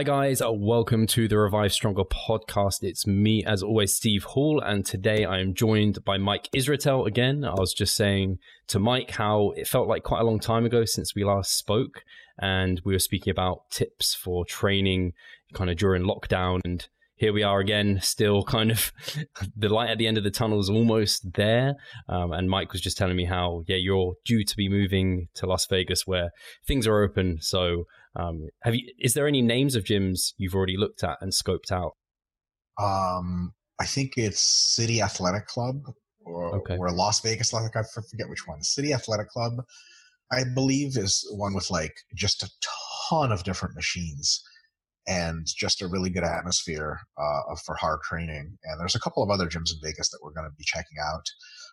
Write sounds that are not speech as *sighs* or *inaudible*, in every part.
Hi, guys. Uh, welcome to the Revive Stronger podcast. It's me, as always, Steve Hall, and today I am joined by Mike Israetel again. I was just saying to Mike how it felt like quite a long time ago since we last spoke, and we were speaking about tips for training kind of during lockdown. And here we are again, still kind of *laughs* the light at the end of the tunnel is almost there. Um, and Mike was just telling me how, yeah, you're due to be moving to Las Vegas where things are open. So, um, have you? Is there any names of gyms you've already looked at and scoped out? Um, I think it's City Athletic Club or, okay. or Las Vegas Athletic. I forget which one. City Athletic Club, I believe, is one with like just a ton of different machines and just a really good atmosphere uh, for hard training. And there's a couple of other gyms in Vegas that we're going to be checking out.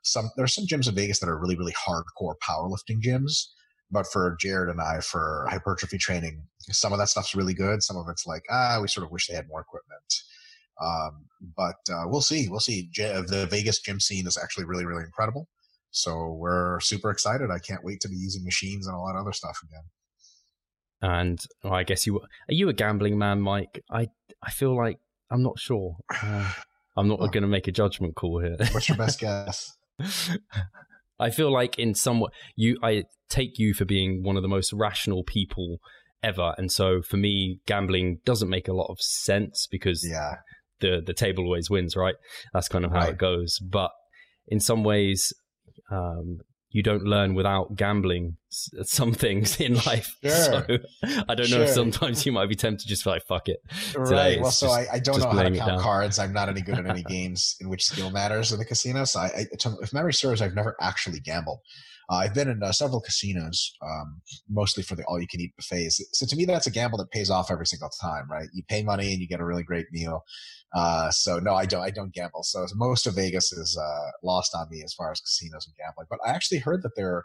Some there's some gyms in Vegas that are really really hardcore powerlifting gyms but for Jared and I, for hypertrophy training, some of that stuff's really good. Some of it's like, ah, we sort of wish they had more equipment. Um, but uh, we'll see. We'll see. The Vegas gym scene is actually really, really incredible. So we're super excited. I can't wait to be using machines and all that other stuff again. And well, I guess you are you a gambling man, Mike? I I feel like I'm not sure. *sighs* Uh, I'm not going to make a judgment call here. What's your best *laughs* guess? *laughs* I feel like in some way you I take you for being one of the most rational people ever, and so for me, gambling doesn't make a lot of sense because yeah. the the table always wins, right? That's kind of how right. it goes. But in some ways, um, you don't learn without gambling *laughs* some things in life. *laughs* Sure. So I don't know if sometimes you might be tempted to just like fuck it. Right. Well, so I, I, don't know how to count cards. I'm not any good at any *laughs* games in which skill matters in the casino. So I, I, if memory serves, I've never actually gambled. Uh, I've been in uh, several casinos, um, mostly for the all-you-can-eat buffets. So to me, that's a gamble that pays off every single time, right? You pay money and you get a really great meal. Uh, so no, I don't. I don't gamble. So most of Vegas is uh, lost on me as far as casinos and gambling. But I actually heard that they're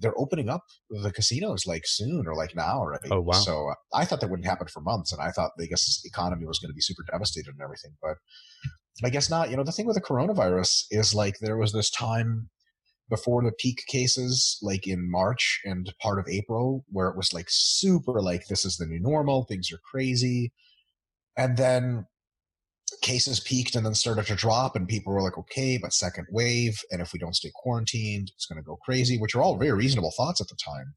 they're opening up the casinos like soon or like now already. Oh wow! So uh, I thought that wouldn't happen for months, and I thought Vegas economy was going to be super devastated and everything. But I guess not. You know, the thing with the coronavirus is like there was this time before the peak cases, like in March and part of April, where it was like super like this is the new normal, things are crazy, and then cases peaked and then started to drop and people were like okay but second wave and if we don't stay quarantined it's going to go crazy which are all very reasonable thoughts at the time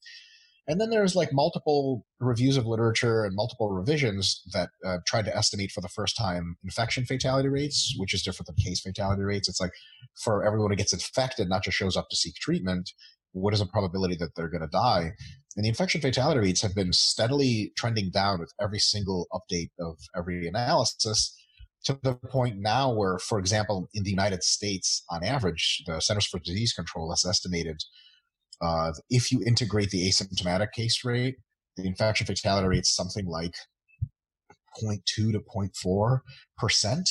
and then there's like multiple reviews of literature and multiple revisions that uh, tried to estimate for the first time infection fatality rates, which is different than case fatality rates. It's like for everyone who gets infected, not just shows up to seek treatment, what is the probability that they're going to die? And the infection fatality rates have been steadily trending down with every single update of every analysis to the point now where, for example, in the United States, on average, the Centers for Disease Control has estimated uh, if you integrate the asymptomatic case rate, the infection fatality rate is something like 0.2 to 0.4 percent,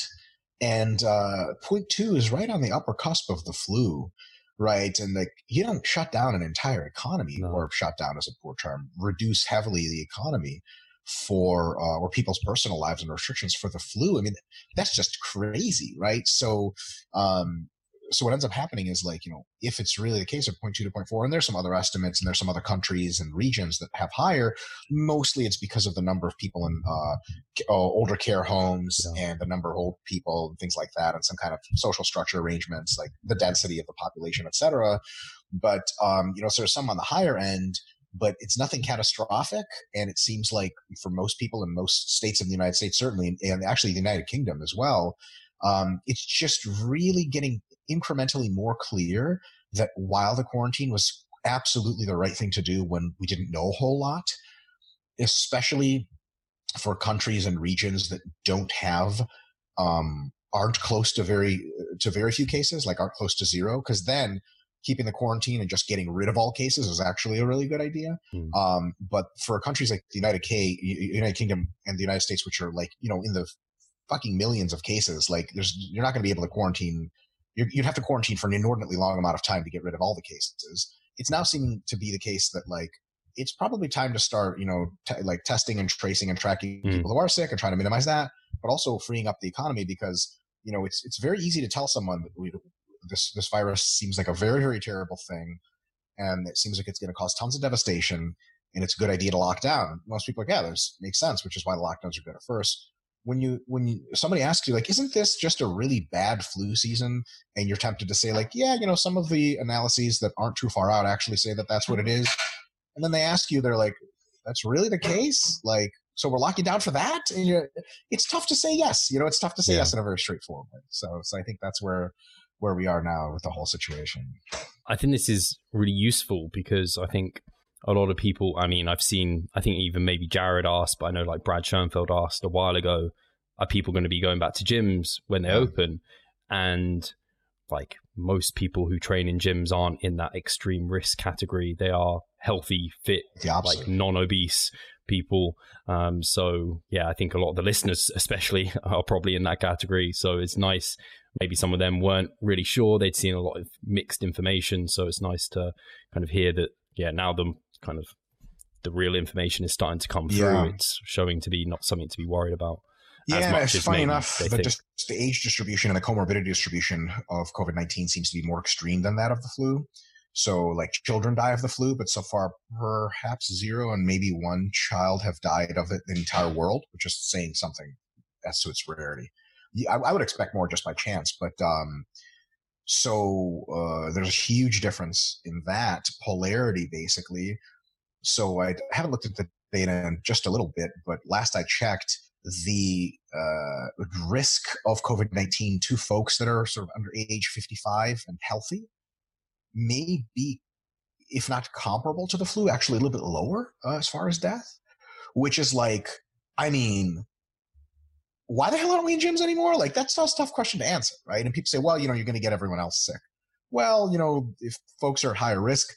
and uh, 0.2 is right on the upper cusp of the flu, right? And like you don't shut down an entire economy, no. or shut down is a poor term, reduce heavily the economy for uh, or people's personal lives and restrictions for the flu. I mean, that's just crazy, right? So, um, so what ends up happening is like you know if it's really the case of 0.2 to 0.4 and there's some other estimates and there's some other countries and regions that have higher mostly it's because of the number of people in uh, older care homes yeah. and the number of old people and things like that and some kind of social structure arrangements like the density of the population etc but um, you know so there's some on the higher end but it's nothing catastrophic. And it seems like for most people in most states of the United States, certainly, and actually the United Kingdom as well, um, it's just really getting incrementally more clear that while the quarantine was absolutely the right thing to do when we didn't know a whole lot, especially for countries and regions that don't have um, aren't close to very to very few cases, like aren't close to zero, because then keeping the quarantine and just getting rid of all cases is actually a really good idea. Mm. Um, but for countries like the United K, United Kingdom and the United States, which are like you know in the fucking millions of cases, like there's you're not going to be able to quarantine. You'd have to quarantine for an inordinately long amount of time to get rid of all the cases. It's now seeming to be the case that like it's probably time to start, you know, t- like testing and tracing and tracking mm. people who are sick and trying to minimize that, but also freeing up the economy because you know it's it's very easy to tell someone that this this virus seems like a very very terrible thing, and it seems like it's going to cause tons of devastation. and it's a good idea to lock down. Most people are like, yeah, this makes sense, which is why the lockdowns are good at first. When you when you, somebody asks you like, isn't this just a really bad flu season? And you're tempted to say like, yeah, you know, some of the analyses that aren't too far out actually say that that's what it is. And then they ask you, they're like, that's really the case? Like, so we're locking down for that? And you're, it's tough to say yes. You know, it's tough to say yeah. yes in a very straightforward way. So, so I think that's where where we are now with the whole situation. I think this is really useful because I think a lot of people, I mean, I've seen, I think even maybe Jared asked, but I know like Brad Schoenfeld asked a while ago, are people going to be going back to gyms when they yeah. open? And like most people who train in gyms aren't in that extreme risk category. They are healthy, fit, like non obese people. Um, so yeah, I think a lot of the listeners, *laughs* especially, are probably in that category. So it's nice. Maybe some of them weren't really sure. They'd seen a lot of mixed information. So it's nice to kind of hear that. Yeah, now the kind of the real information is starting to come through. Yeah. It's showing to be not something to be worried about. Yeah, it's funny enough that just the age distribution and the comorbidity distribution of COVID 19 seems to be more extreme than that of the flu. So, like, children die of the flu, but so far, perhaps zero and maybe one child have died of it in the entire world, which is saying something as to its rarity. I, I would expect more just by chance, but um, so uh, there's a huge difference in that polarity, basically. So I haven't looked at the data in just a little bit, but last I checked, the uh, risk of COVID 19 to folks that are sort of under age 55 and healthy may be, if not comparable to the flu, actually a little bit lower uh, as far as death, which is like, I mean, why the hell aren't we in gyms anymore? Like, that's a tough question to answer, right? And people say, well, you know, you're going to get everyone else sick. Well, you know, if folks are at higher risk,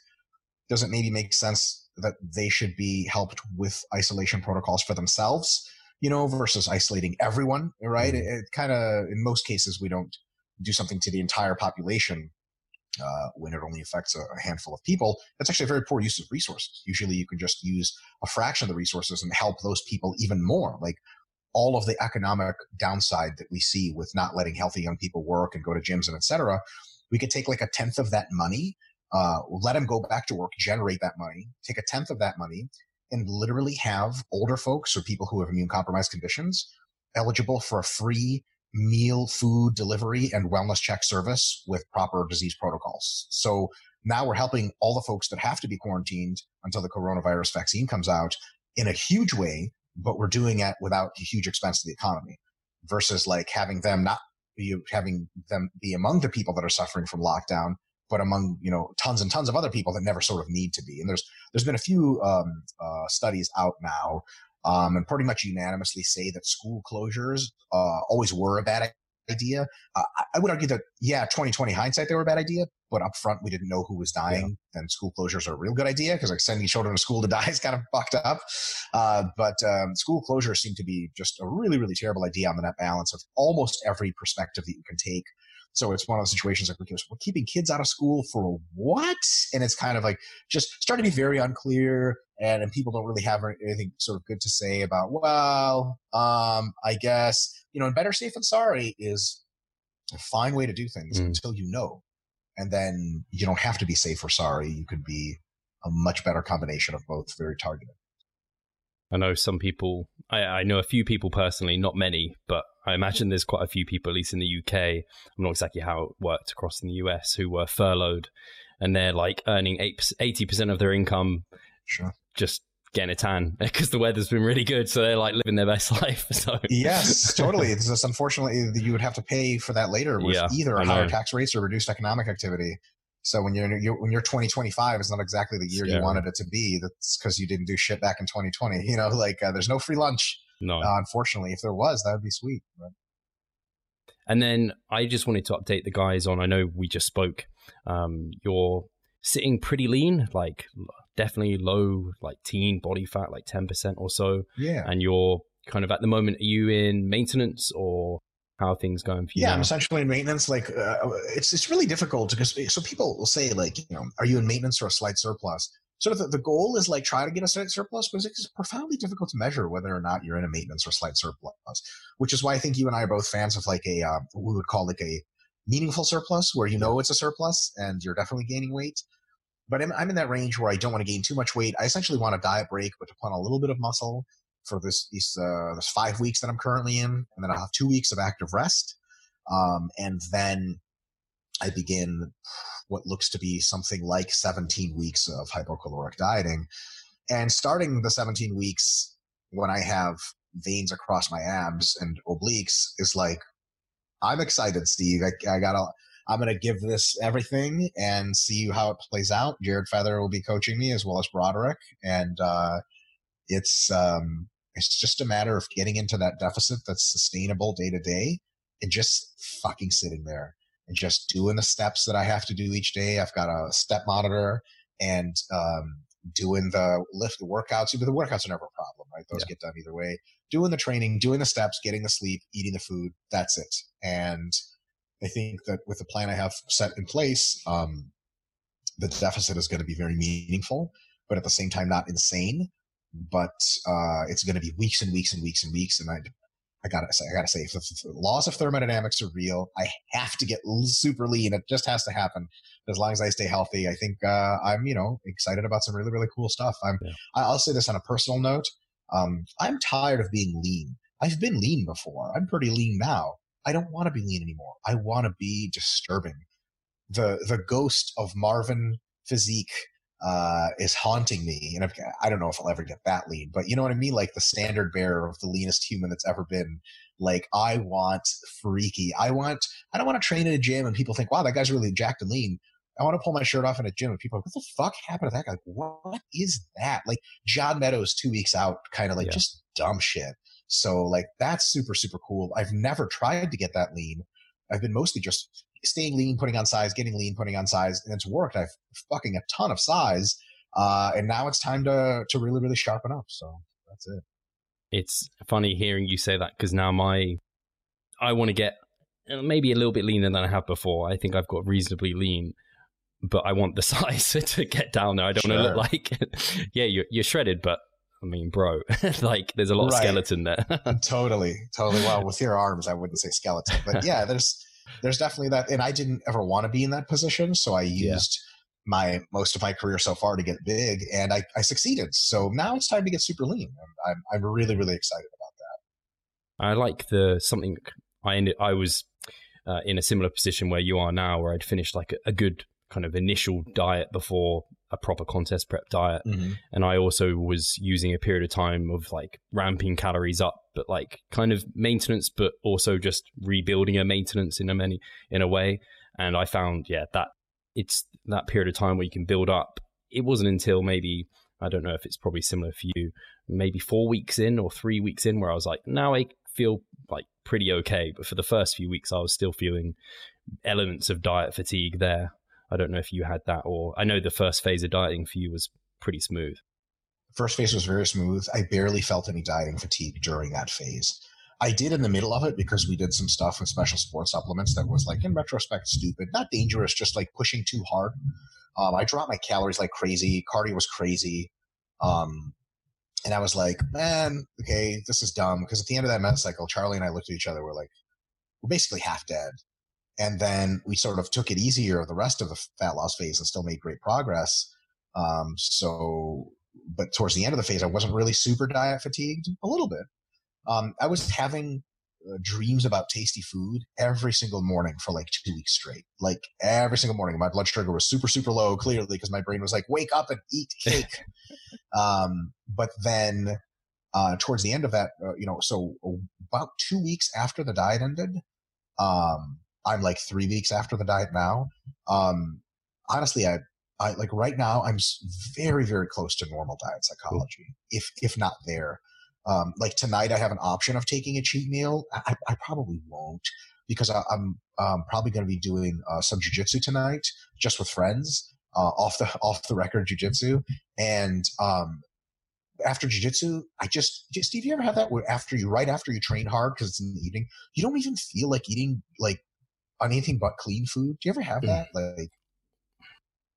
does it maybe make sense that they should be helped with isolation protocols for themselves? you know, versus isolating everyone, right? Mm-hmm. It, it kind of, in most cases, we don't do something to the entire population uh, when it only affects a, a, handful of people. That's actually a very poor use of resources. Usually you can just use a fraction of the resources and help those people even more. Like all of the economic downside that we see with not letting healthy young people work and go to gyms and etc. We could take like a tenth of that money, uh, let them go back to work, generate that money, take a tenth of that money, and literally have older folks or people who have immune compromised conditions eligible for a free meal, food delivery, and wellness check service with proper disease protocols. So now we're helping all the folks that have to be quarantined until the coronavirus vaccine comes out in a huge way, but we're doing it without a huge expense to the economy versus like having them not be having them be among the people that are suffering from lockdown but among you know tons and tons of other people that never sort of need to be. And there's there's been a few um, uh, studies out now, um, and pretty much unanimously say that school closures uh, always were a bad idea. Uh, I would argue that yeah, 2020 hindsight they were a bad idea, but up front we didn't know who was dying. Yeah. Then school closures are a real good idea because like sending children to school to *laughs* die is kind of fucked up. Uh, but um, school closures seem to be just a really really terrible idea on the net balance of almost every perspective that you can take. So it's one of those situations like we're keeping kids out of school for what? And it's kind of like just starting to be very unclear. And, and people don't really have anything sort of good to say about, well, um, I guess, you know, and better safe than sorry is a fine way to do things mm. until you know. And then you don't have to be safe or sorry. You could be a much better combination of both, very targeted. I know some people, I, I know a few people personally, not many, but I imagine there's quite a few people, at least in the UK. I'm not exactly how it worked across in the US, who were furloughed and they're like earning 80% of their income sure. just getting a tan *laughs* because the weather's been really good. So they're like living their best *laughs* life. So yes, totally. *laughs* It's just unfortunately you would have to pay for that later with yeah, either higher tax rates or reduced economic activity. So when you're, you're when you're 2025 is not exactly the year you wanted it to be. That's because you didn't do shit back in 2020. You know, like uh, there's no free lunch. No, uh, unfortunately, if there was, that would be sweet. But. And then I just wanted to update the guys on. I know we just spoke. Um, you're sitting pretty lean, like definitely low, like teen body fat, like 10% or so. Yeah. And you're kind of at the moment, are you in maintenance or how things going for you? Yeah, now? I'm essentially in maintenance. Like, uh, it's it's really difficult because so people will say like, you know, are you in maintenance or a slight surplus? Sort of the, the goal is like try to get a slight surplus, but it's profoundly difficult to measure whether or not you're in a maintenance or slight surplus. Which is why I think you and I are both fans of like a uh, we would call like a meaningful surplus, where you know it's a surplus and you're definitely gaining weight. but I'm, I'm in that range where I don't want to gain too much weight. I essentially want a diet break, but to put on a little bit of muscle for this these uh, this five weeks that I'm currently in, and then I'll have two weeks of active rest, um, and then I begin what looks to be something like 17 weeks of hypocaloric dieting. And starting the 17 weeks when I have veins across my abs and obliques is like, I'm excited, Steve. I, I gotta, I'm gonna give this everything and see how it plays out. Jared Feather will be coaching me as well as Broderick, and uh, it's um, it's just a matter of getting into that deficit that's sustainable day to day and just fucking sitting there and just doing the steps that I have to do each day. I've got a step monitor and um, doing the lift, the workouts. But the workouts are never a problem, right? Those yeah. get done either way. Doing the training, doing the steps, getting the sleep, eating the food. That's it. And I think that with the plan I have set in place, um, the deficit is going to be very meaningful, but at the same time, not insane. But uh, it's going to be weeks and weeks and weeks and weeks. And I, I gotta say, I gotta say, if the, laws of thermodynamics are real, I have to get super lean. It just has to happen. As long as I stay healthy, I think uh, I'm, you know, excited about some really, really cool stuff. I'm. Yeah. I'll say this on a personal note. Um, I'm tired of being lean. I've been lean before. I'm pretty lean now. I don't want to be lean anymore. I want to be disturbing. The the ghost of Marvin physique uh, is haunting me. And I don't know if I'll ever get that lean, but you know what I mean? Like the standard bearer of the leanest human that's ever been. Like I want freaky. I want, I don't want to train in a gym and people think, wow, that guy's really jacked and lean. I want to pull my shirt off in a gym and people are like, what the fuck happened to that guy? What is that? Like John Meadows two weeks out, kind of like yeah. just dumb shit. So like that's super, super cool. I've never tried to get that lean. I've been mostly just staying lean, putting on size, getting lean, putting on size, and it's worked. I've fucking a ton of size, uh, and now it's time to to really really sharpen up. So that's it. It's funny hearing you say that because now my I want to get uh, maybe a little bit leaner than I have before. I think I've got reasonably lean, but I want the *laughs* size to get down there. I don't sure. want to look like *laughs* yeah, you're you're shredded, but I mean, bro, *laughs* like there's a lot right. of skeleton there. totally, totally. Well, with your arms, I wouldn't say skeleton, but yeah, there's there's definitely that. And I didn't ever want to be in that position. So I used yeah. my most of my career so far to get big and I, I succeeded. So now it's time to get super lean. I'm, I'm really, really excited about that. I like the something I ended, I was uh, in a similar position where you are now, where I'd finished like a, a good kind of initial diet before a proper contest prep diet. Mm-hmm. And I also was using a period of time of like ramping calories up, but like kind of maintenance, but also just rebuilding a maintenance in a many in a way. And I found, yeah, that it's that period of time where you can build up. It wasn't until maybe I don't know if it's probably similar for you, maybe four weeks in or three weeks in where I was like, now I feel like pretty okay. But for the first few weeks, I was still feeling elements of diet fatigue there. I don't know if you had that, or I know the first phase of dieting for you was pretty smooth. First phase was very smooth. I barely felt any dieting fatigue during that phase. I did in the middle of it because we did some stuff with special sports supplements that was like, in retrospect, stupid, not dangerous, just like pushing too hard. Um, I dropped my calories like crazy. Cardio was crazy. Um, and I was like, man, okay, this is dumb. Because at the end of that mesocycle, Charlie and I looked at each other. We're like, we're basically half dead. And then we sort of took it easier the rest of the fat loss phase and still made great progress. Um, so, but towards the end of the phase, I wasn't really super diet fatigued, a little bit. Um, I was having uh, dreams about tasty food every single morning for like two weeks straight. Like every single morning, my blood sugar was super, super low, clearly, because my brain was like, wake up and eat *laughs* cake. um, but then uh, towards the end of that, uh, you know, so about two weeks after the diet ended, um, I'm like three weeks after the diet now. Um, honestly, I, I like right now, I'm very, very close to normal diet psychology, if, if not there. Um, like tonight, I have an option of taking a cheat meal. I, I probably won't because I, am um, probably going to be doing uh, some jujitsu tonight, just with friends, uh, off the off the record jujitsu. And um, after jujitsu, I just, just Steve, you ever have that where after you right after you train hard because it's in the evening, you don't even feel like eating like on anything but clean food? Do you ever have mm. that? Like,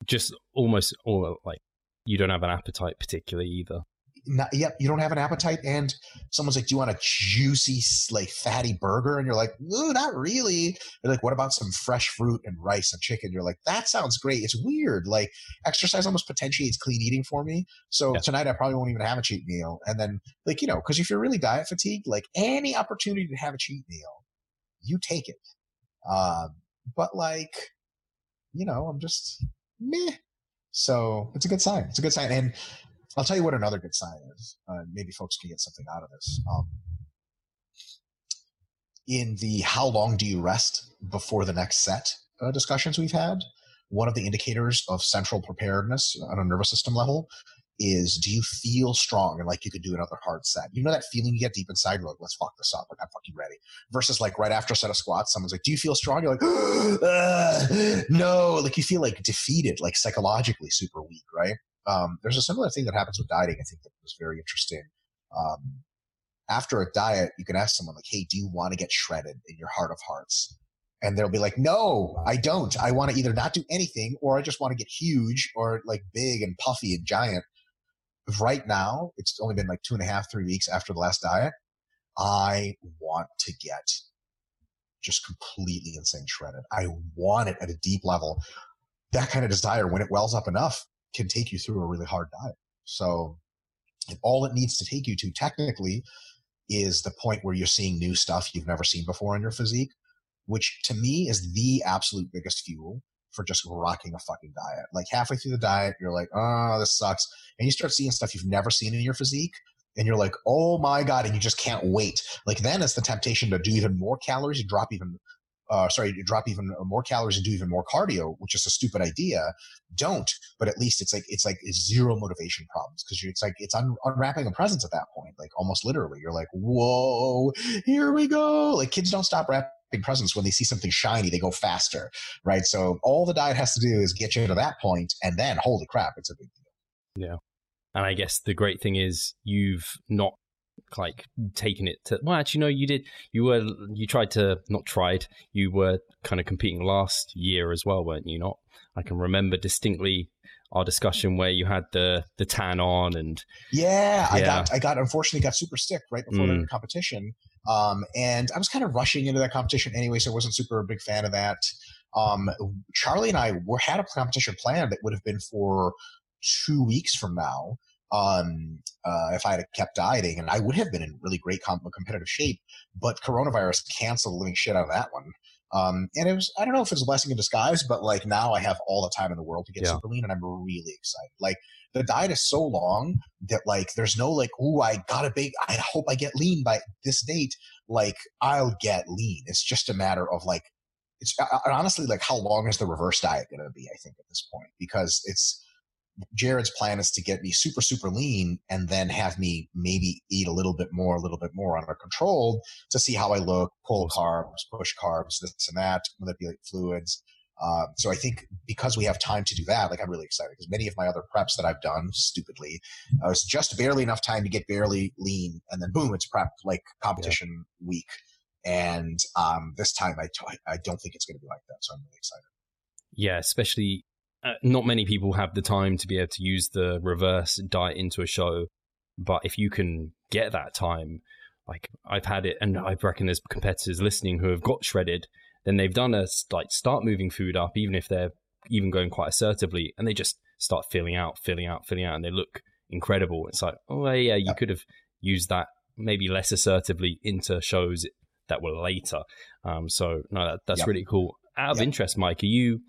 just almost, or like, you don't have an appetite particularly either. not, yep, you don't have an appetite, and someone's like, "Do you want a juicy, like fatty burger?" And you're like, "No, not really." They're like, "What about some fresh fruit and rice and chicken?" You're like, "That sounds great." It's weird. Like exercise almost potentiates clean eating for me. So yeah. tonight I probably won't even have a cheat meal. And then, like you know, because if you're really diet fatigued, like any opportunity to have a cheat meal, you take it. Um, but like, you know, I'm just meh. So it's a good sign. It's a good sign. And I'll tell you what another good sign is. Uh, maybe folks can get something out of this. Um, in the how long do you rest before the next set uh, discussions we've had, one of the indicators of central preparedness on a nervous system level is do you feel strong and like you could do another hard set? You know that feeling you get deep inside, you're like, let's fuck this up, like I'm fucking ready. Versus like right after a set of squats, someone's like, Do you feel strong? You're like, *gasps* uh, no, like you feel like defeated, like psychologically super weak, right? Um, there's a similar thing that happens with dieting, I think that was very interesting. Um, after a diet, you can ask someone like, Hey, do you want to get shredded in your heart of hearts? and they'll be like, no, I don't. I want to either not do anything or I just want to get huge or like big and puffy and giant right now, it's only been like two and a half, three weeks after the last diet. I want to get just completely insane shredded. I want it at a deep level. That kind of desire, when it wells up enough, can take you through a really hard diet. So, all it needs to take you to technically is the point where you're seeing new stuff you've never seen before in your physique, which to me is the absolute biggest fuel for just rocking a fucking diet. Like halfway through the diet, you're like, oh, this sucks. And you start seeing stuff you've never seen in your physique. And you're like, oh my God. And you just can't wait. Like then it's the temptation to do even more calories, drop even, uh, sorry, drop even more calories and do even more cardio, which is a stupid idea. Don't, but at least it's like, it's like zero motivation problems because it's like, it's un- unwrapping a presents at that point. Like almost literally, you're like, whoa, here we go. Like kids don't stop wrapping presents. When they see something shiny they go faster right? So all the diet has to do is get you to that point and then holy crap it's a big deal. Yeah. And i guess the great thing is you've not like taken it to well actually no you did you were you tried to not tried you were kind of competing last year as well weren't you? Not i can remember distinctly our discussion where you had the the tan on and yeah, yeah. i got i got unfortunately got super sick right before mm. the competition um, and I was kind of rushing into that competition anyway, so I wasn't super a big fan of that. Um, Charlie and I were had a competition plan that would have been for two weeks from now. Um, uh, if I had kept dieting, and I would have been in really great com- competitive shape, but coronavirus canceled the living shit out of that one. Um, and it was, I don't know if it's a blessing in disguise, but like now I have all the time in the world to get yeah. super lean and I'm really excited. Like the diet is so long that like there's no like, oh, I got a big, I hope I get lean by this date. Like I'll get lean. It's just a matter of like, it's honestly like how long is the reverse diet going to be? I think at this point because it's Jared's plan is to get me super super lean and then have me maybe eat a little bit more, a little bit more under control to see how I look, pull carbs, push carbs, this and that, manipulate fluids. Um, so I think because we have time to do that, like I'm really excited because many of my other preps that I've done stupidly, uh, it's just barely enough time to get barely lean, and then boom, it's prep like competition yeah. week. And um, this time, I t- I don't think it's going to be like that, so I'm really excited. Yeah, especially uh, not many people have the time to be able to use the reverse diet into a show, but if you can get that time, like I've had it, and I reckon there's competitors listening who have got shredded then they've done a like start moving food up, even if they're even going quite assertively, and they just start filling out, filling out, filling out, and they look incredible. It's like, oh yeah, you could have used that maybe less assertively into shows that were later. Um, so no, that, that's yep. really cool. Out of yep. interest, Mike, are you?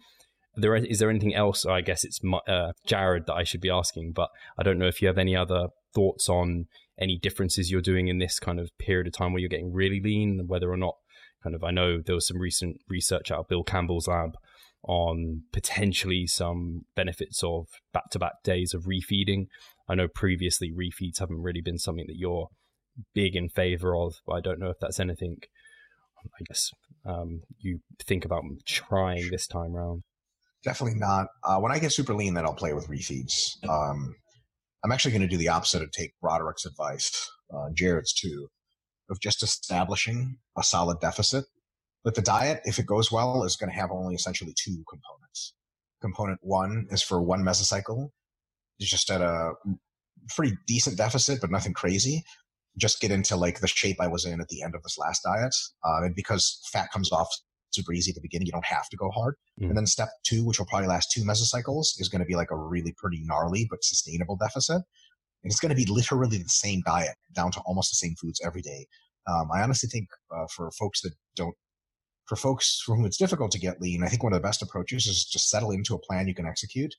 There is there anything else? I guess it's uh, Jared that I should be asking, but I don't know if you have any other thoughts on any differences you're doing in this kind of period of time where you're getting really lean, whether or not kind of I know there was some recent research out of Bill Campbell's lab on potentially some benefits of back to back days of refeeding. I know previously refeeds haven't really been something that you're big in favor of, but I don't know if that's anything I guess um, you think about trying this time around. Definitely not. Uh, when I get super lean, then I'll play with refeeds. Um, I'm actually going to do the opposite and take Broderick's advice, uh, Jared's too of just establishing a solid deficit. But the diet, if it goes well, is going to have only essentially two components. Component one is for one mesocycle, It's just at a pretty decent deficit, but nothing crazy. Just get into like the shape I was in at the end of this last diet. Uh, and because fat comes off super easy at the beginning, you don't have to go hard. Mm. And then step two, which will probably last two mesocycles, is going to be like a really pretty gnarly but sustainable deficit. And it's going to be literally the same diet down to almost the same foods every day. Um, I honestly think uh, for folks that don't, for folks for whom it's difficult to get lean, I think one of the best approaches is just settle into a plan you can execute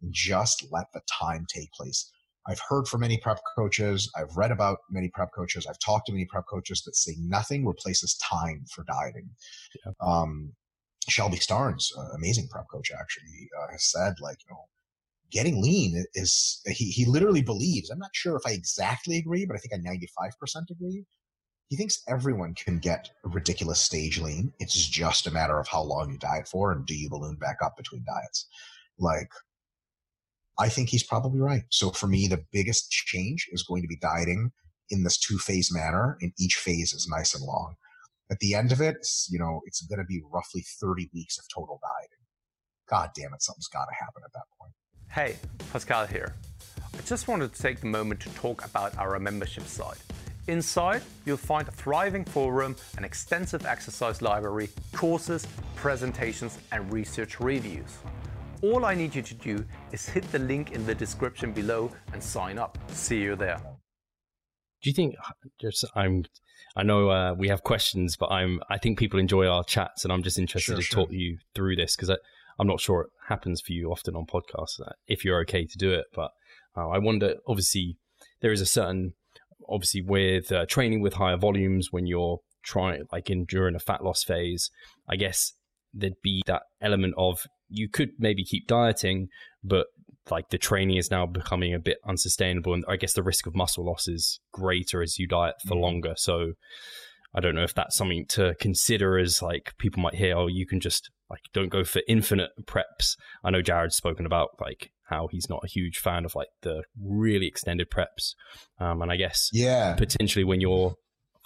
and just let the time take place. I've heard from many prep coaches. I've read about many prep coaches. I've talked to many prep coaches that say nothing replaces time for dieting. Yeah. Um, Shelby Starnes, uh, amazing prep coach, actually uh, has said like you know, getting lean is he he literally believes. I'm not sure if I exactly agree, but I think I 95 percent agree. He thinks everyone can get ridiculous stage lean. It's just a matter of how long you diet for and do you balloon back up between diets. Like I think he's probably right. So for me, the biggest change is going to be dieting in this two phase manner, and each phase is nice and long. At the end of it, you know, it's going to be roughly 30 weeks of total dieting. God damn it, something's got to happen at that point. Hey, Pascal here. I just wanted to take the moment to talk about our membership site. Inside, you'll find a thriving forum, an extensive exercise library, courses, presentations, and research reviews. All I need you to do is hit the link in the description below and sign up. See you there. Do you think just I'm I know uh, we have questions, but I'm I think people enjoy our chats, and I'm just interested sure, to sure. talk you through this because I'm not sure it happens for you often on podcasts uh, if you're okay to do it. But uh, I wonder, obviously, there is a certain obviously with uh, training with higher volumes when you're trying like in during a fat loss phase. I guess there'd be that element of you could maybe keep dieting, but like the training is now becoming a bit unsustainable, and I guess the risk of muscle loss is greater as you diet for mm-hmm. longer. So I don't know if that's something to consider as like people might hear, oh, you can just like don't go for infinite preps. I know Jared's spoken about like how he's not a huge fan of like the really extended preps, um, and I guess yeah, potentially when you're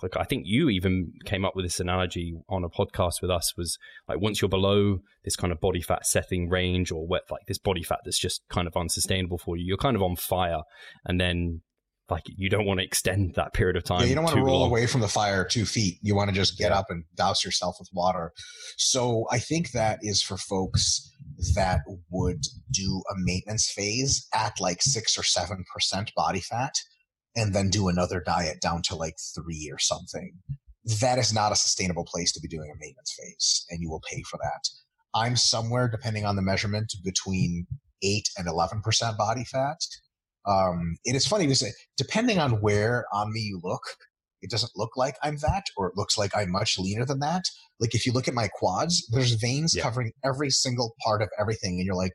like I think you even came up with this analogy on a podcast with us was like once you're below this kind of body fat setting range or what like this body fat that's just kind of unsustainable for you, you're kind of on fire, and then like you don't want to extend that period of time. Yeah, you don't want to roll long. away from the fire two feet. You want to just get up and douse yourself with water. So I think that is for folks that would do a maintenance phase at like six or seven percent body fat and then do another diet down to like three or something. That is not a sustainable place to be doing a maintenance phase, and you will pay for that. I'm somewhere, depending on the measurement, between 8 and 11% body fat. Um, it is funny say, depending on where on me you look, it doesn't look like I'm that, or it looks like I'm much leaner than that. Like if you look at my quads, there's veins yeah. covering every single part of everything, and you're like,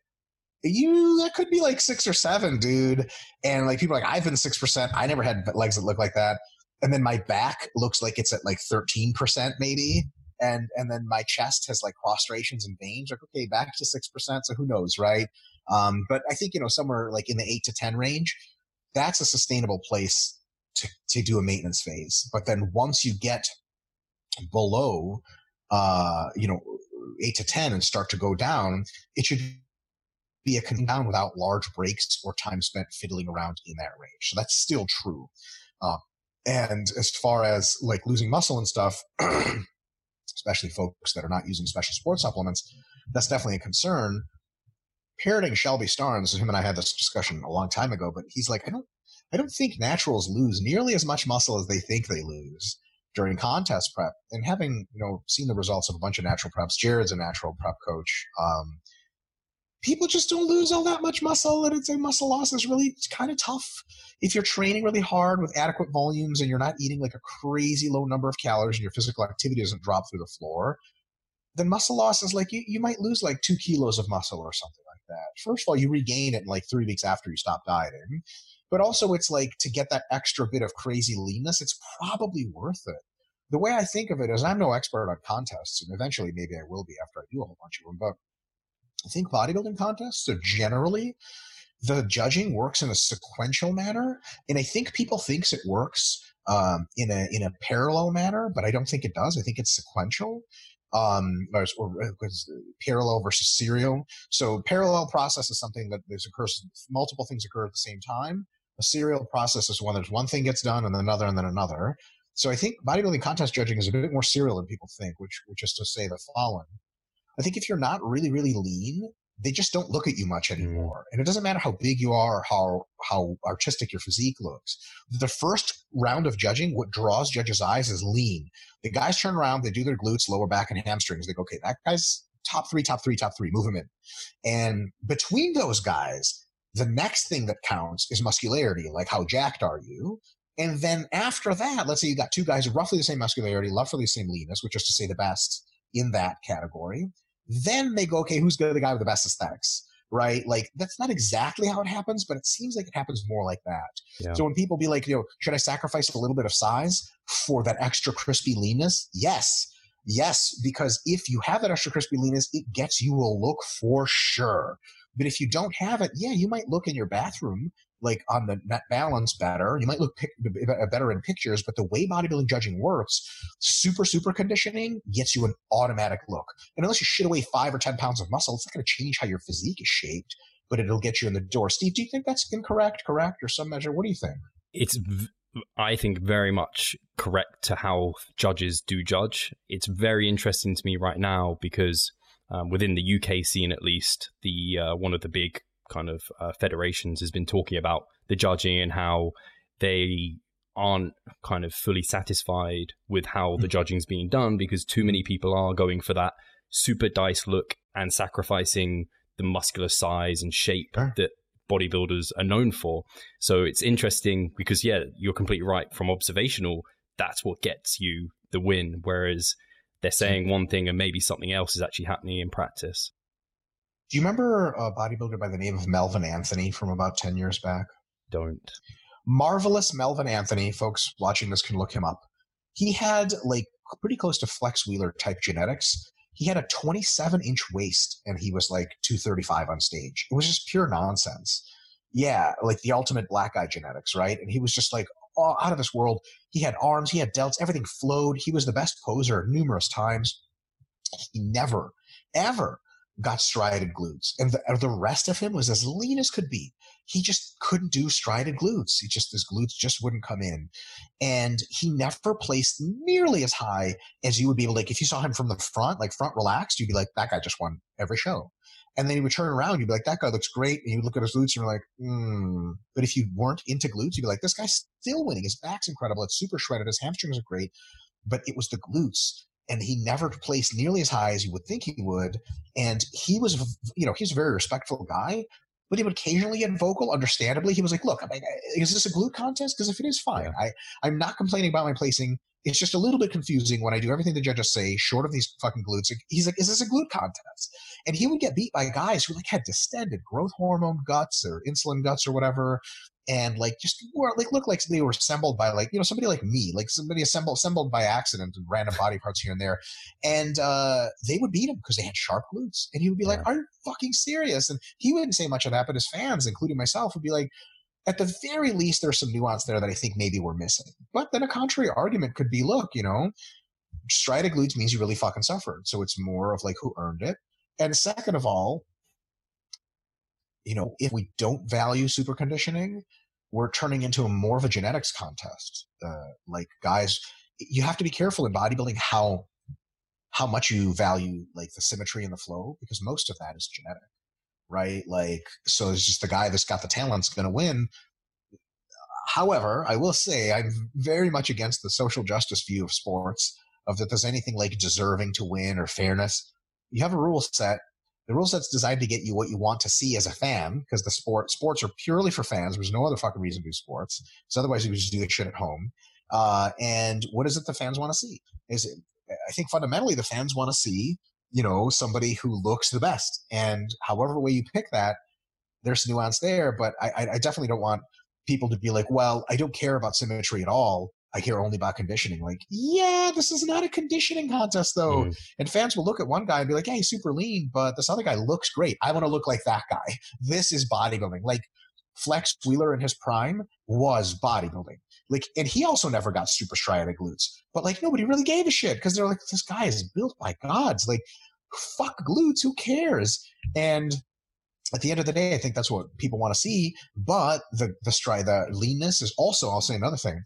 you that could be like six or seven, dude. And like people like, I've been six percent. I never had legs that look like that. And then my back looks like it's at like thirteen percent, maybe. And and then my chest has like prostrations and veins. Like, okay, back to six percent. So who knows, right? Um, but I think you know somewhere like in the eight to ten range, that's a sustainable place to to do a maintenance phase. But then once you get below, uh, you know, eight to ten and start to go down, it should be a come down without large breaks or time spent fiddling around in that range. So that's still true. Uh, and as far as like losing muscle and stuff, *clears throat* especially folks that are not using special sports supplements, that's definitely a concern. Parroting Shelby Starnes, him and I had this discussion a long time ago, but he's like, I don't, I don't think naturals lose nearly as much muscle as they think they lose during contest prep. And having you know seen the results of a bunch of natural preps, Jared's a natural prep coach. Um, people just don't lose all that much muscle and it's a muscle loss is really kind of tough. If you're training really hard with adequate volumes and you're not eating like a crazy low number of calories and your physical activity doesn't drop through the floor then muscle loss is like you, you might lose like two kilos of muscle or something like that. First of all you regain it in like three weeks after you stop dieting but also it's like to get that extra bit of crazy leanness it's probably worth it. The way i think of it is i'm no expert on contests and eventually maybe i will be after i do a whole bunch of them but I think bodybuilding contests are generally the judging works in a sequential manner, and I think people thinks it works um, in a in a parallel manner, but I don't think it does. I think it's sequential. Um, or, or parallel versus serial. So parallel process is something that there's occurs multiple things occur at the same time, A serial process is when there's one thing gets done and then another and then another. So I think bodybuilding contest judging is a bit more serial than people think, which which is to say the following. I think if you're not really, really lean, they just don't look at you much mm-hmm. anymore. And it doesn't matter how big you are or how how artistic your physique looks. The first round of judging, what draws judges' eyes is lean. The guys turn around, they do their glutes, lower back, and hamstrings. They go, okay, that guy's top three, top three, top three, move him in. And between those guys, the next thing that counts is muscularity, like how jacked are you? And then after that, let's say you got two guys roughly the same muscularity, roughly the same leanness, which is to say the best in that category. Then they go, okay, who's the guy with the best aesthetics? Right? Like that's not exactly how it happens, but it seems like it happens more like that. Yeah. So when people be like, you know, should I sacrifice a little bit of size for that extra crispy leanness? Yes. Yes, because if you have that extra crispy leanness, it gets you a look for sure. But if you don't have it, yeah, you might look in your bathroom like on the net balance better. You might look pic- better in pictures, but the way bodybuilding judging works, super, super conditioning gets you an automatic look. And unless you shit away five or 10 pounds of muscle, it's not going to change how your physique is shaped, but it'll get you in the door. Steve, do you think that's incorrect, correct, or some measure? What do you think? It's, I think, very much correct to how judges do judge. It's very interesting to me right now because um, within the UK scene, at least, the uh, one of the big kind of uh, federations has been talking about the judging and how they aren't kind of fully satisfied with how the hmm. judging's being done because too many people are going for that super dice look and sacrificing the muscular size and shape that bodybuilders are known for. So it's interesting because yeah, you're completely right from observational that's what gets you the win whereas they're saying one thing and maybe something else is actually happening in practice. Do you remember a bodybuilder by the name of Melvin Anthony from about 10 years back? Don't. Marvelous Melvin Anthony. Folks watching this can look him up. He had like pretty close to Flex Wheeler type genetics. He had a 27 inch waist and he was like 235 on stage. It was just pure nonsense. Yeah, like the ultimate black guy genetics, right? And he was just like out of this world. He had arms, he had delts, everything flowed. He was the best poser numerous times. He never, ever got striated glutes. And the, the rest of him was as lean as could be. He just couldn't do striated glutes. He just, his glutes just wouldn't come in. And he never placed nearly as high as you would be able, like, if you saw him from the front, like front relaxed, you'd be like, that guy just won every show. And then he would turn around, you'd be like, that guy looks great. And you look at his glutes and you're like, hmm. But if you weren't into glutes, you'd be like, this guy's still winning. His back's incredible. It's super shredded. His hamstrings are great. But it was the glutes and he never placed nearly as high as you would think he would. And he was, you know, he's a very respectful guy, but he would occasionally get vocal. Understandably, he was like, "Look, I mean, is this a glute contest? Because if it is, fine. I I'm not complaining about my placing. It's just a little bit confusing when I do everything the judges say, short of these fucking glutes. He's like, is this a glute contest? And he would get beat by guys who like had distended growth hormone guts or insulin guts or whatever and like just were like look like they were assembled by like you know somebody like me like somebody assembled assembled by accident and random body parts here and there. And uh they would beat him because they had sharp glutes and he would be like are you fucking serious? And he wouldn't say much of that but his fans including myself would be like at the very least there's some nuance there that i think maybe we're missing. But then a contrary argument could be look you know striated glutes means you really fucking suffered. So it's more of like who earned it. And second of all you know, if we don't value super conditioning, we're turning into a more of a genetics contest. Uh, like guys, you have to be careful in bodybuilding how how much you value like the symmetry and the flow because most of that is genetic, right? Like, so it's just the guy that's got the talent's going to win. However, I will say I'm very much against the social justice view of sports of that there's anything like deserving to win or fairness. You have a rule set the rule set's designed to get you what you want to see as a fan, because the sport sports are purely for fans. There's no other fucking reason to do sports. So otherwise, you would just do the shit at home. Uh, and what is it the fans want to see? Is it, I think fundamentally the fans want to see, you know, somebody who looks the best. And however way you pick that, there's nuance there. But I, I definitely don't want people to be like, well, I don't care about symmetry at all. I hear only about conditioning. Like, yeah, this is not a conditioning contest though. Mm. And fans will look at one guy and be like, "Hey, he's super lean, but this other guy looks great. I want to look like that guy." This is bodybuilding. Like Flex Wheeler in his prime was bodybuilding. Like, and he also never got super striated glutes. But like, nobody really gave a shit because they're like, "This guy is built by gods." Like, fuck glutes. Who cares? And at the end of the day, I think that's what people want to see. But the the stri- the leanness is also. I'll say another thing.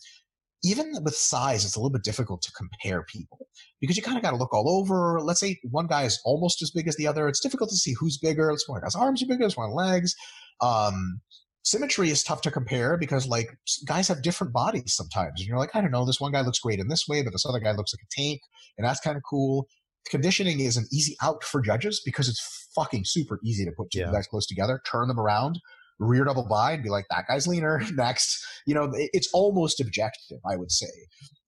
Even with size, it's a little bit difficult to compare people because you kind of got to look all over. Let's say one guy is almost as big as the other. It's difficult to see who's bigger. Let's one guy's arms are bigger. This one legs. Um, symmetry is tough to compare because like guys have different bodies sometimes and you're like i don't know this one guy looks great in this way but this other guy looks like a tank and that's kind of cool conditioning is an easy out for judges because it's fucking super easy to put two yeah. guys close together, turn them around, rear double by, and be like, that guy's leaner. *laughs* Next, you know, it's almost objective, I would say.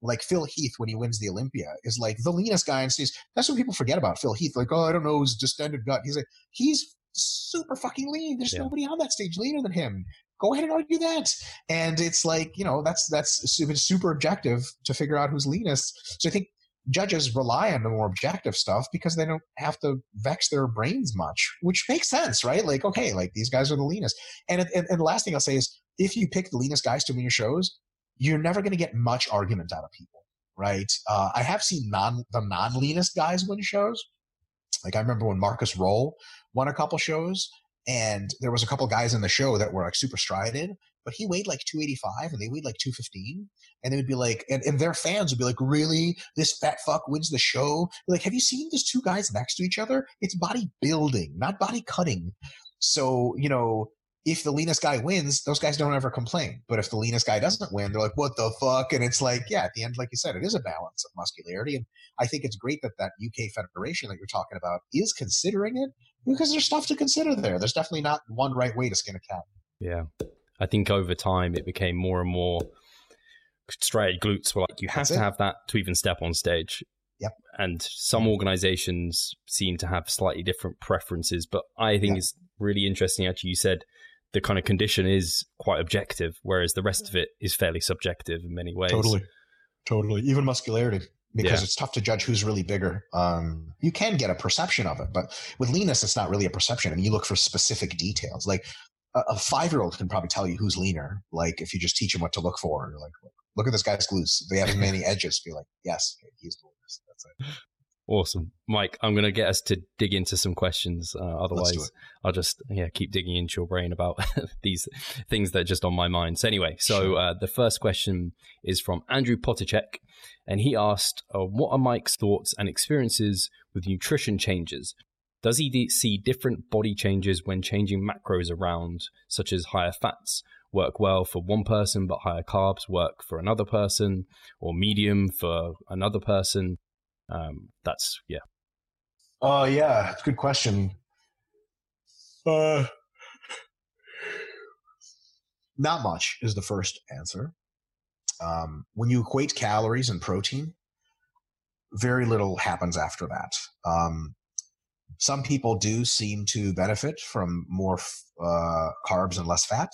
Like Phil Heath when he wins the Olympia is like the leanest guy and says that's what people forget about Phil Heath. Like, oh, I don't know his distended gut. He's like, he's super fucking lean. There's yeah. nobody on that stage leaner than him. Go ahead and argue that. And it's like, you know, that's that's super objective to figure out who's leanest. So I think judges rely on the more objective stuff because they don't have to vex their brains much, which makes sense, right? Like, okay, like these guys are the leanest. And, and, and the last thing I'll say is if you pick the leanest guys to win your shows, you're never going to get much argument out of people, right? Uh, I have seen non the non leanest guys win shows. Like I remember when Markus Rühl won a couple shows, and there was a couple guys in the show that were like super striated, but he weighed like 285 and they weighed like 215 and they would be like and, and their fans would be like really? This fat fuck wins the show? Like have you seen these two guys next to each other? It's body building, not body cutting. So you know if the leanest guy wins those guys don't ever complain but if the leanest guy doesn't win they're like what the fuck? And it's like yeah at the end like you said it is a balance of muscularity and i think it's great that that uk federation that you're talking about is considering it because there's stuff to consider there. There's definitely not one right way to skin a cat. Yeah I think over time it became more and more straight glutes were like you have That's to it. have that to even step on stage. Yep. And some organizations seem to have slightly different preferences, but I think yep. it's really interesting actually you said the kind of condition is quite objective, whereas the rest of it is fairly subjective in many ways. Totally. Totally. Even muscularity. Because yeah. it's tough to judge who's really bigger. Um, you can get a perception of it, but with leanness, it's not really a perception. I mean, you look for specific details. Like a, five year old can probably tell you who's leaner. Like if you just teach him what to look for, you're like, look at this guy's glutes. They have many *laughs* edges, be like, yes, he's the leanest. That's it. Awesome, Mike. I'm going to get us to dig into some questions. Uh, otherwise, I'll just yeah keep digging into your brain about *laughs* these things that are just on my mind. So anyway, so uh, the first question is from Andrew Poticek, and he asked, uh, "What are Mike's thoughts and experiences with nutrition changes? Does he see different body changes when changing macros around, such as higher fats work well for one person, but higher carbs work for another person, or medium for another person? Um, that's, yeah. Oh, uh, yeah, it's a good question. Uh, not much is the first answer. Um, when you equate calories and protein, very little happens after that. Um, some people do seem to benefit from more uh, carbs and less fat.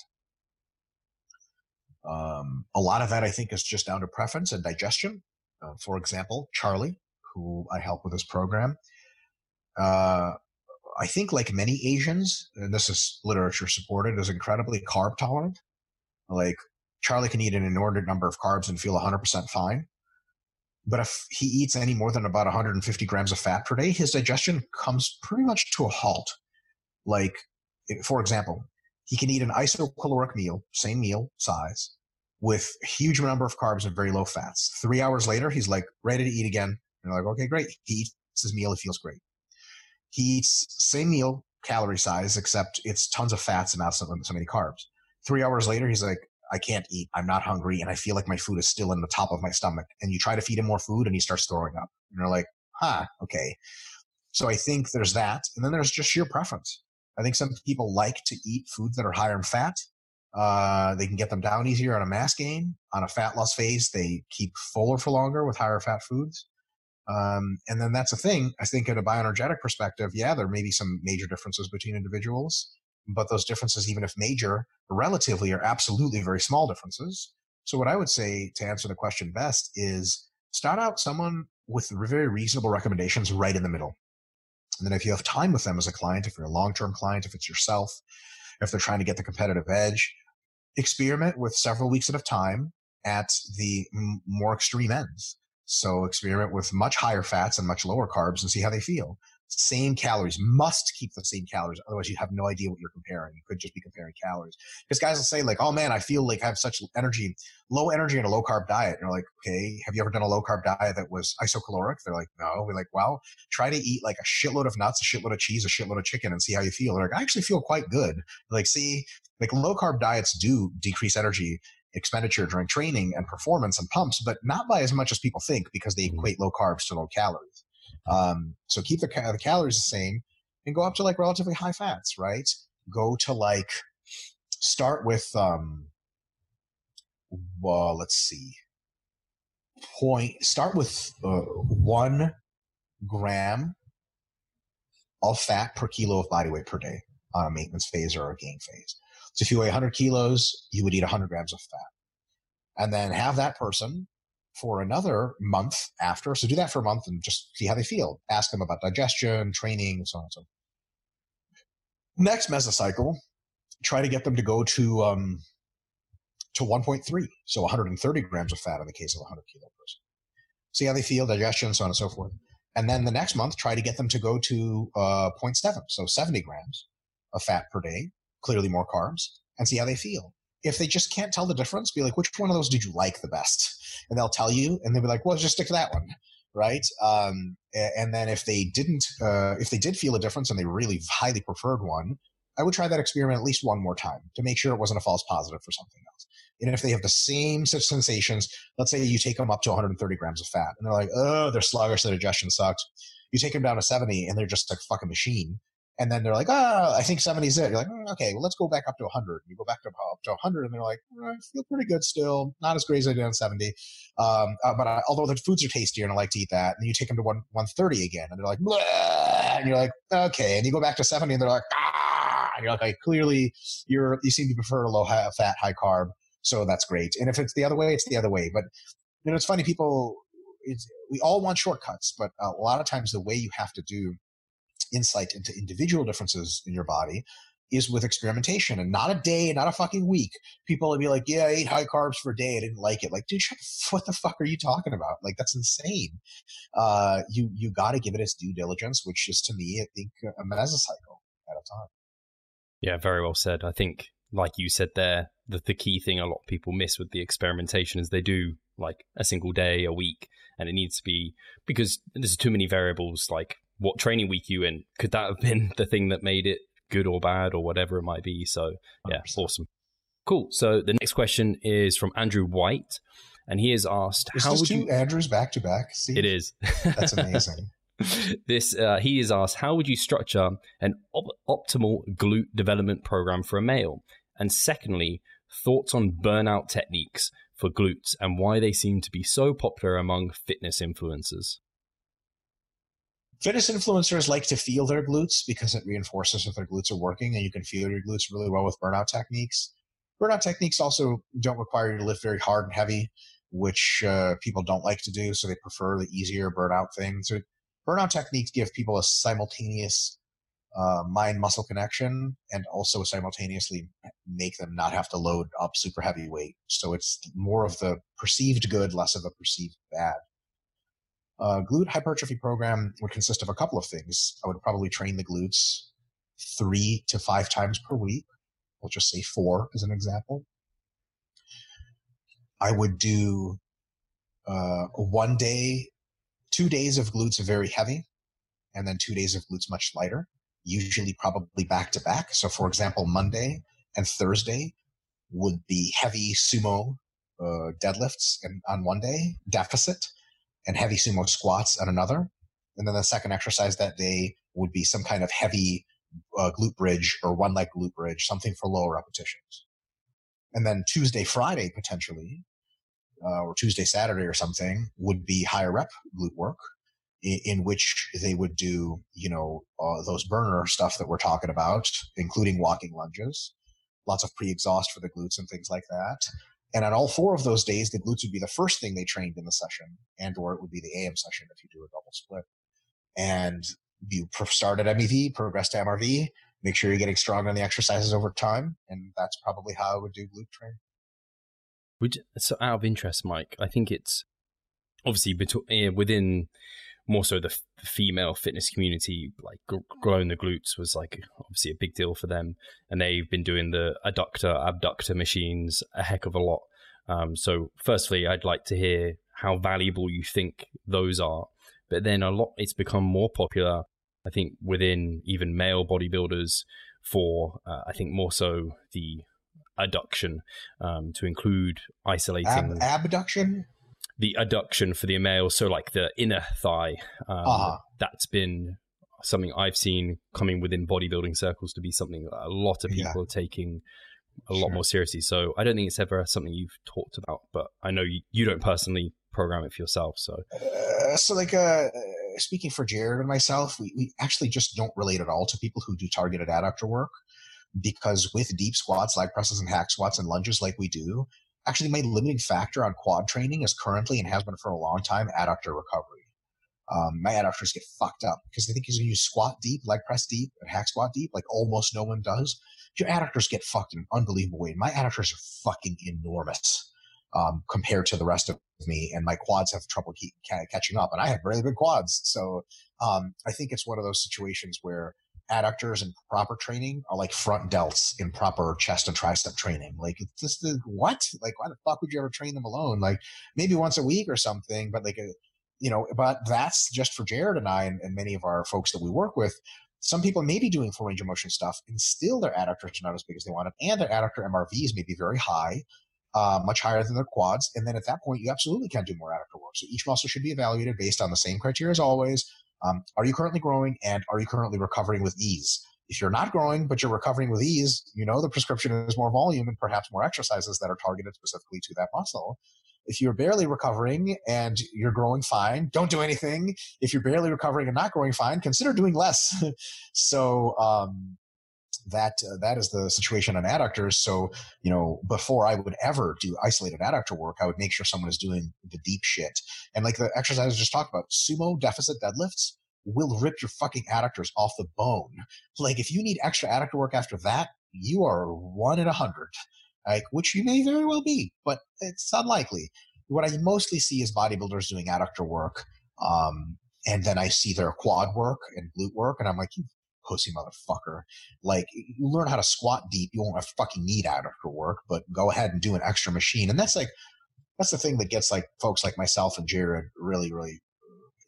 Um, a lot of that, I think, is just down to preference and digestion. Uh, for example, Charlie, who I help with this program, uh, I think, like many Asians, and this is literature supported, is incredibly carb tolerant. Like Charlie can eat an inordinate number of carbs and feel 100% fine. But if he eats any more than about 150 grams of fat per day, his digestion comes pretty much to a halt. Like, for example, he can eat an isocaloric meal, same meal size, with huge number of carbs and very low fats. Three hours later, he's like ready to eat again. And you're like, okay, great. He eats his meal. He feels great. He eats same meal, calorie size, except it's tons of fats and not so, so many carbs. Three hours later, he's like, I can't eat. I'm not hungry. And I feel like my food is still in the top of my stomach. And you try to feed him more food and he starts throwing up. And you're like, huh, okay. So I think there's that. And then there's just sheer preference. I think some people like to eat foods that are higher in fat. Uh, they can get them down easier on a mass gain. On a fat loss phase, they keep fuller for longer with higher fat foods. Um, and then that's a thing. I think, at a bioenergetic perspective, yeah, there may be some major differences between individuals but those differences, even if major, relatively are absolutely very small differences. So what I would say to answer the question best is start out someone with very reasonable recommendations right in the middle. And then if you have time with them as a client, if you're a long-term client, if it's yourself, if they're trying to get the competitive edge, experiment with several weeks at a time at the more extreme ends. So experiment with much higher fats and much lower carbs and see how they feel. Same calories, must keep the same calories. Otherwise, you have no idea what you're comparing. You could just be comparing calories. Because guys will say, like, oh man, I feel like I have such energy, low energy in a low carb diet. And you're like, okay, have you ever done a low carb diet that was isocaloric? They're like, no. We're like, well, try to eat like a shitload of nuts, a shitload of cheese, a shitload of chicken and see how you feel. They're like, I actually feel quite good. Like, see, like low carb diets do decrease energy expenditure during training and performance and pumps, but not by as much as people think because they mm-hmm. equate low carbs to low calories. Um, so keep the, the calories the same and go up to like relatively high fats, right? Go to like, start with, um, well, let's see, point, start with uh, one gram of fat per kilo of body weight per day on a maintenance phase or a gain phase. So if you weigh 100 kilos, you would eat 100 grams of fat. And then have that person for another month after. So do that for a month and just see how they feel. Ask them about digestion, training, and so on and so on. Next mesocycle, try to get them to go to um, to 1.3, so 130 grams of fat in the case of a 100 kilo person. See how they feel, digestion, so on and so forth. And then the next month, try to get them to go to uh, 0.7, so 70 grams of fat per day, clearly more carbs, and see how they feel if they just can't tell the difference, be like, which one of those did you like the best? And they'll tell you, and they'll be like, well, just stick to that one, right? Um, and then if they didn't, uh, if they did feel a difference and they really highly preferred one, I would try that experiment at least one more time to make sure it wasn't a false positive for something else. And if they have the same sensations, let's say you take them up to 130 grams of fat, and they're like, oh, they're sluggish, their digestion sucks. You take them down to 70, and they're just a fucking machine and then they're like, oh, I think 70 is it. You're like, mm, okay, well, let's go back up to 100. You go back to, up to 100, and they're like, mm, I feel pretty good still. Not as great as I did on 70. Um, uh, but I, although the foods are tastier and I like to eat that, and you take them to 1, 130 again, and they're like, and you're like, okay. And you go back to 70, and they're like, ah, and you're like, clearly you're, you seem to prefer low fat, high carb. So that's great. And if it's the other way, it's the other way. But, you know, it's funny, people, it's, we all want shortcuts, but a lot of times the way you have to do insight into individual differences in your body is with experimentation and not a day, not a fucking week. People will be like, yeah, I ate high carbs for a day. I didn't like it. Like, dude, *laughs* what the fuck are you talking about? Like, that's insane. Uh, you, you got to give it its due diligence, which is to me, I think a mesocycle at a time. Yeah, very well said. I think, like you said there, the, the key thing a lot of people miss with the experimentation is they do like a single day, a week, and it needs to be because there's too many variables like what training week you in. Could that have been *laughs* the thing that made it good or bad or whatever it might be? So yeah, 100%. awesome. Cool. So the next question is from Andrew White, and he has asked, is "How would two you?" Andrews back to back. See, it is. *laughs* That's amazing. this uh, he is asked, "How would you structure an op- optimal glute development program for a male?" And secondly, thoughts on burnout techniques for glutes and why they seem to be so popular among fitness influencers. Fitness influencers like to feel their glutes because it reinforces that their glutes are working and you can feel your glutes really well with burnout techniques. Burnout techniques also don't require you to lift very hard and heavy, which uh, people don't like to do. So they prefer the easier burnout things. So burnout techniques give people a simultaneous uh, mind muscle connection and also simultaneously make them not have to load up super heavy weight. So it's more of the perceived good, less of the perceived bad. A glute hypertrophy program would consist of a couple of things. I would probably train the glutes three to five times per week. We'll just say four as an example. I would do uh, one day, two days of glutes very heavy, and then two days of glutes much lighter, usually probably back to back. So, for example, Monday and Thursday would be heavy sumo uh, deadlifts and on one day, deficit, and heavy sumo squats on another. And then the second exercise that day would be some kind of heavy uh, glute bridge or one leg glute bridge, something for lower repetitions. And then Tuesday, Friday, potentially, uh, or Tuesday, Saturday or something would be higher rep glute work in, which they would do, you know, uh, those burner stuff that we're talking about, including walking lunges, lots of pre-exhaust for the glutes and things like that. And on all four of those days, the glutes would be the first thing they trained in the session, and or it would be the AM session if you do a double split. And you start at MEV, progress to MRV, make sure you're getting strong on the exercises over time, and that's probably how I would do glute training. Would so out of interest, Mike? I think it's obviously within more so the, female fitness community, like growing the glutes was like obviously a big deal for them, and they've been doing the adductor abductor machines a heck of a lot. Um, so, firstly, I'd like to hear how valuable you think those are, but then a lot it's become more popular. I think within even male bodybuilders for uh, I think more so the adduction um, to include isolating Ab- abduction the adduction for the male, so like the inner thigh. Um, uh-huh. That's been something I've seen coming within bodybuilding circles to be something that a lot of people yeah. are taking a sure. lot more seriously. So I don't think it's ever something you've talked about, but I know you, you don't personally program it for yourself. So, uh, so like, uh, speaking for Jared and myself, we, we actually just don't relate at all to people who do targeted adductor work because with deep squats, leg presses, and hack squats and lunges like we do, actually my limiting factor on quad training is currently and has been for a long time adductor recovery. Um, my adductors get fucked up because they think he's going to use squat deep, leg press deep, and hack squat deep, like almost no one does. Your adductors get fucked in unbelievable way. My adductors are fucking enormous um, compared to the rest of me, and my quads have trouble keep, catching up. And I have really big quads, so um, I think it's one of those situations where adductors in proper training are like front delts in proper chest and tricep training. Like it's just the what? Like why the fuck would you ever train them alone? Like maybe once a week or something, but like a, you know, but that's just for Jared and I and, and many of our folks that we work with. Some people may be doing full range of motion stuff and still their adductors are not as big as they want wanted, and their adductor MRVs may be very high, uh, much higher than their quads. And then at that point, you absolutely can do more adductor work. So each muscle should be evaluated based on the same criteria as always um, are you currently growing and are you currently recovering with ease? If you're not growing, but you're recovering with ease, you know the prescription is more volume and perhaps more exercises that are targeted specifically to that muscle. If you're barely recovering and you're growing fine, don't do anything. If you're barely recovering and not growing fine, consider doing less. *laughs* so, um, that uh, that is the situation on adductors. So you know, before I would ever do isolated adductor work, I would make sure someone is doing the deep shit. And like the exercises just talked about, sumo deficit deadlifts will rip your fucking adductors off the bone. Like if you need extra adductor work after that, you are one in a hundred. Like which you may very well be, but it's unlikely. What I mostly see is bodybuilders doing adductor work. Um, and then I see their quad work and glute work, and I'm like, you pussy motherfucker. Like, you learn how to squat deep. You won't have fucking need adductor work, but go ahead and do an extra machine. And that's like, that's the thing that gets like folks like myself and Jared really, really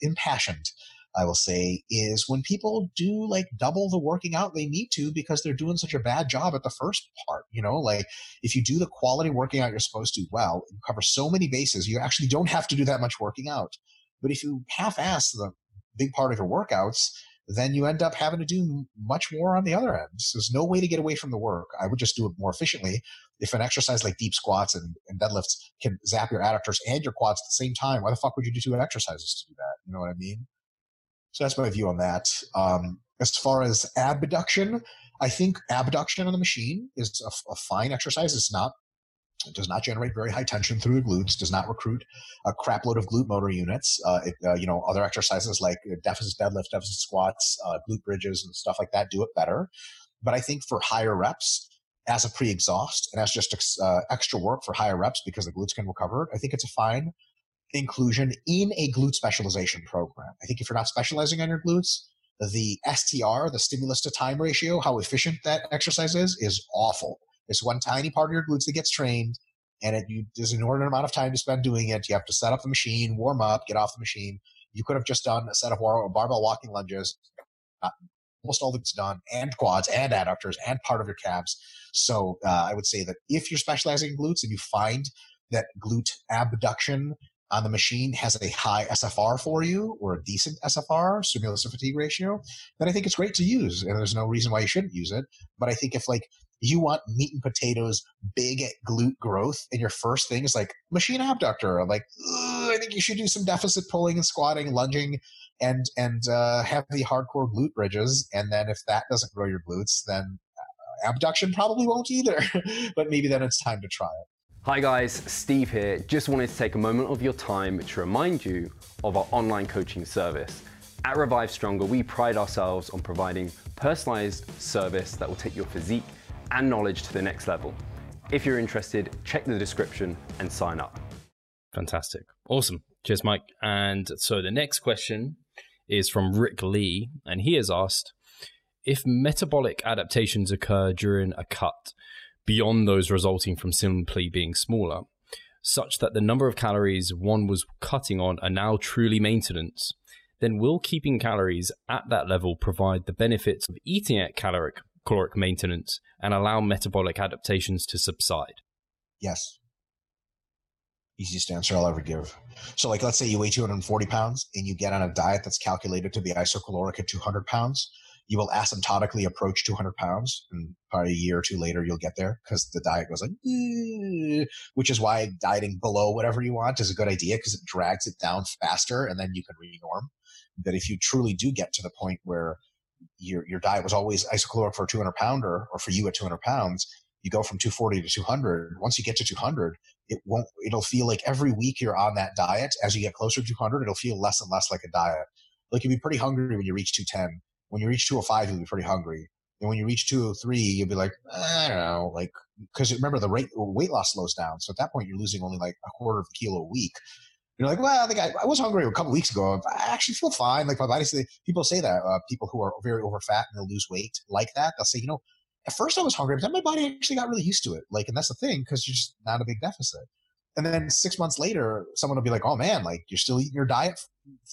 impassioned. I will say is when people do like double the working out they need to because they're doing such a bad job at the first part. You know, like if you do the quality working out you're supposed to well, you cover so many bases, you actually don't have to do that much working out. But if you half ass the big part of your workouts, then you end up having to do much more on the other end. So there's no way to get away from the work. I would just do it more efficiently. If an exercise like deep squats and, and deadlifts can zap your adductors and your quads at the same time, why the fuck would you do two exercises to do that? You know what I mean? So that's my view on that. Um, as far as abduction, I think abduction on the machine is a, a fine exercise. It's not it does not generate very high tension through the glutes. Does not recruit a crapload of glute motor units. Uh, it, uh, you know, other exercises like deficit deadlift, deficit squats, uh, glute bridges, and stuff like that do it better. But I think for higher reps, as a pre-exhaust and as just uh, extra work for higher reps because the glutes can recover, I think it's a fine inclusion in a glute specialization program. I think if you're not specializing on your glutes, the STR, the stimulus to time ratio, how efficient that exercise is, is awful. It's one tiny part of your glutes that gets trained, and it, you, there's an inordinate amount of time to spend doing it. You have to set up the machine, warm up, get off the machine. You could have just done a set of barbell walking lunges. Uh, almost all it's done, and quads, and adductors, and part of your calves. So uh, I would say that if you're specializing in glutes and you find that glute abduction on the machine has a high SFR for you or a decent SFR, stimulus to fatigue ratio, then I think it's great to use. And there's no reason why you shouldn't use it. But I think if like you want meat and potatoes, big glute growth, and your first thing is like machine abductor, like I think you should do some deficit pulling and squatting, lunging, and and uh, heavy hardcore glute bridges. And then if that doesn't grow your glutes, then uh, abduction probably won't either. *laughs* but maybe then it's time to try it. Hi guys, Steve here. Just wanted to take a moment of your time to remind you of our online coaching service. At Revive Stronger, we pride ourselves on providing personalized service that will take your physique and knowledge to the next level. If you're interested, check the description and sign up. Fantastic. Awesome. Cheers, Mike. And so the next question is from Rick Lee, and he has asked if metabolic adaptations occur during a cut beyond those resulting from simply being smaller, such that the number of calories one was cutting on are now truly maintenance, then will keeping calories at that level provide the benefits of eating at caloric caloric maintenance and allow metabolic adaptations to subside? Yes. Easiest answer I'll ever give. So, like, let's say you weigh 240 pounds and you get on a diet that's calculated to be isocaloric at 200 pounds. You will asymptotically approach 200 pounds, and probably a year or two later, you'll get there because the diet goes like, "Eh," which is why dieting below whatever you want is a good idea because it drags it down faster and then you can renorm. But if you truly do get to the point where your your diet was always isocaloric for a 200 pounder or for you at 200 pounds, you go from 240 to 200. Once you get to 200, it won't. It'll feel like every week you're on that diet. As you get closer to 200, it'll feel less and less like a diet. Like you'll be pretty hungry when you reach 210. When you reach 205, you'll be pretty hungry. And when you reach 203, you'll be like, eh, I don't know, like because remember the rate weight loss slows down. So at that point, you're losing only like a quarter of a kilo a week. You're like, well, I think I, was hungry a couple weeks ago. I actually feel fine. Like my body, people say that uh, people who are very over fat and they'll lose weight like that. They'll say, you know, at first I was hungry, but then my body actually got really used to it. Like, and that's the thing because you're just not a big deficit. And then six months later, someone will be like, "Oh man, like you're still eating your diet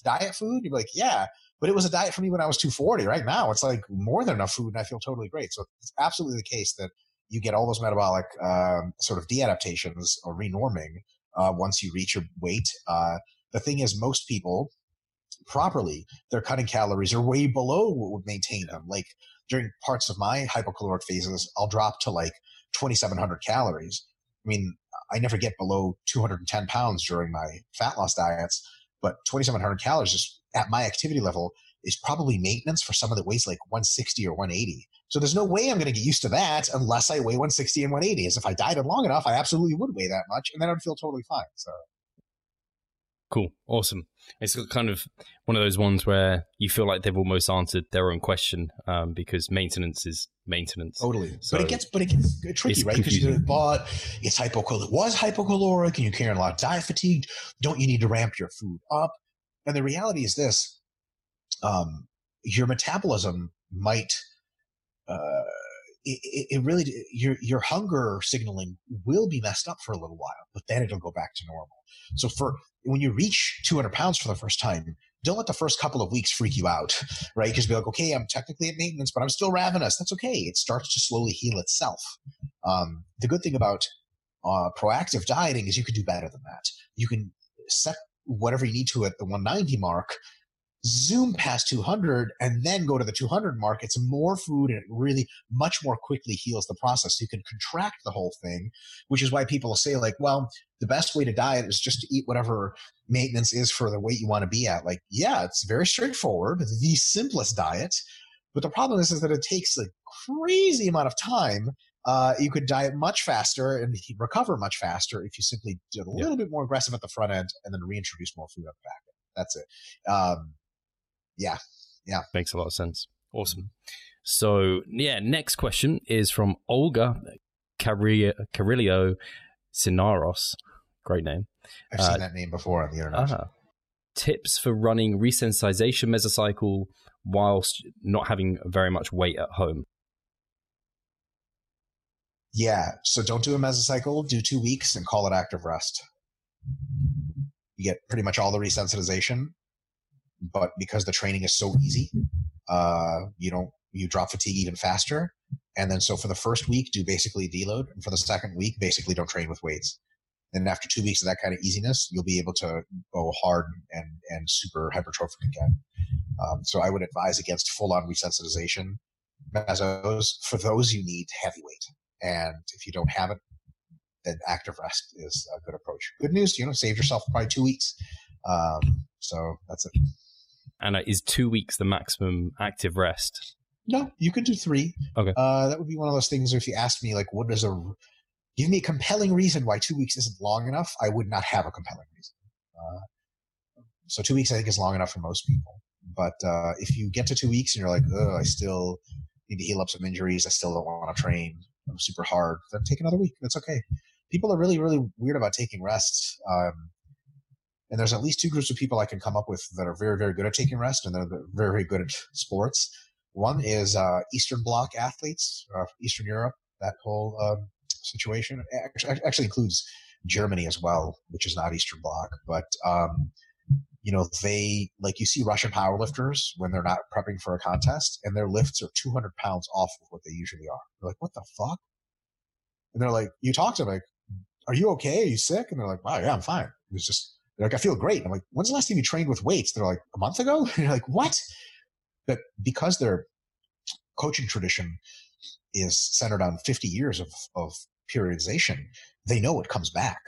diet food." You're like, "Yeah, but it was a diet for me when I was 240. Right now, it's like more than enough food, and I feel totally great." So it's absolutely the case that you get all those metabolic um, sort of deadaptations or renorming uh, once you reach your weight. Uh, the thing is, most people properly, their cutting calories are way below what would maintain them. Like during parts of my hypocaloric phases, I'll drop to like 2,700 calories. I mean, I never get below 210 pounds during my fat loss diets, but 2,700 calories just at my activity level is probably maintenance for someone that weighs like 160 or 180. So there's no way I'm going to get used to that unless I weigh 160 and 180. As if I dieted long enough, I absolutely would weigh that much, and then I'd feel totally fine. So Cool. Awesome. It's kind of one of those ones where you feel like they've almost answered their own question um, because maintenance is maintenance. Totally. So but it gets but it gets tricky, right? Because you bought it's hypocaloric It was hypocaloric and you're carrying a lot of diet fatigue. Don't you need to ramp your food up? And the reality is this um, your metabolism might uh, it, it, really your your hunger signaling will be messed up for a little while, but then it'll go back to normal. So for when you reach 200 pounds for the first time, don't let the first couple of weeks freak you out, *laughs* right? Because be like, okay, I'm technically at maintenance, but I'm still ravenous. That's okay. It starts to slowly heal itself. Um, the good thing about uh, proactive dieting is you can do better than that. You can set whatever you need to at the 190 mark zoom past 200 and then go to the 200 mark it's more food and it really much more quickly heals the process you can contract the whole thing which is why people say like well the best way to diet is just to eat whatever maintenance is for the weight you want to be at like yeah it's very straightforward the simplest diet but the problem is, is that it takes a crazy amount of time uh, you could diet much faster and recover much faster if you simply did a little bit more aggressive at the front end and then reintroduce more food at the back end. That's it. Um, yeah, yeah, makes a lot of sense. Awesome. So yeah, next question is from Olga Carillo Sinaros. Great name. I've seen uh, that name before on the internet. Uh, tips for running resensitization mesocycle whilst not having very much weight at home. Yeah, so don't do a mesocycle. Do two weeks and call it active rest. You get pretty much all the resensitization, but because the training is so easy, uh, you don't you drop fatigue even faster. And then so for the first week, do basically deload, and for the second week, basically don't train with weights. And after two weeks of that kind of easiness, you'll be able to go hard and and super hypertrophic again. Um, so I would advise against full on resensitization mesos. For those, you need heavy weight, and if you don't have it, then active rest is a good approach. Good news, you know, save yourself probably two weeks. Um, so that's it. And uh, is two weeks the maximum active rest? No, you could do three. Okay. Uh, that would be one of those things. If you asked me, like, what is a give me a compelling reason why two weeks isn't long enough, I would not have a compelling reason. Uh, so two weeks, I think, is long enough for most people. But uh, if you get to two weeks and you're like, oh, I still need to heal up some injuries, I still don't want to train super hard, then take another week. That's okay. People are really, really weird about taking rests. Um, And there's at least two groups of people I can come up with that are very, very good at taking rest and they're very, very good at sports. One is uh, Eastern Bloc athletes, uh, Eastern Europe, that whole um, situation. Actually, actually includes Germany as well, which is not Eastern Bloc. But, um, you know, they, like you see Russian powerlifters when they're not prepping for a contest and their lifts are 200 pounds off of what they usually are. They're like, what the fuck? And they're like, you talk to them like, are you okay? Are you sick? And they're like, wow, yeah, I'm fine. It's just, they're like, I feel great. I'm like, when's the last time you trained with weights? They're like, a month ago? And *laughs* you're like, what? But because their coaching tradition is centered on 50 years of, of periodization, they know it comes back.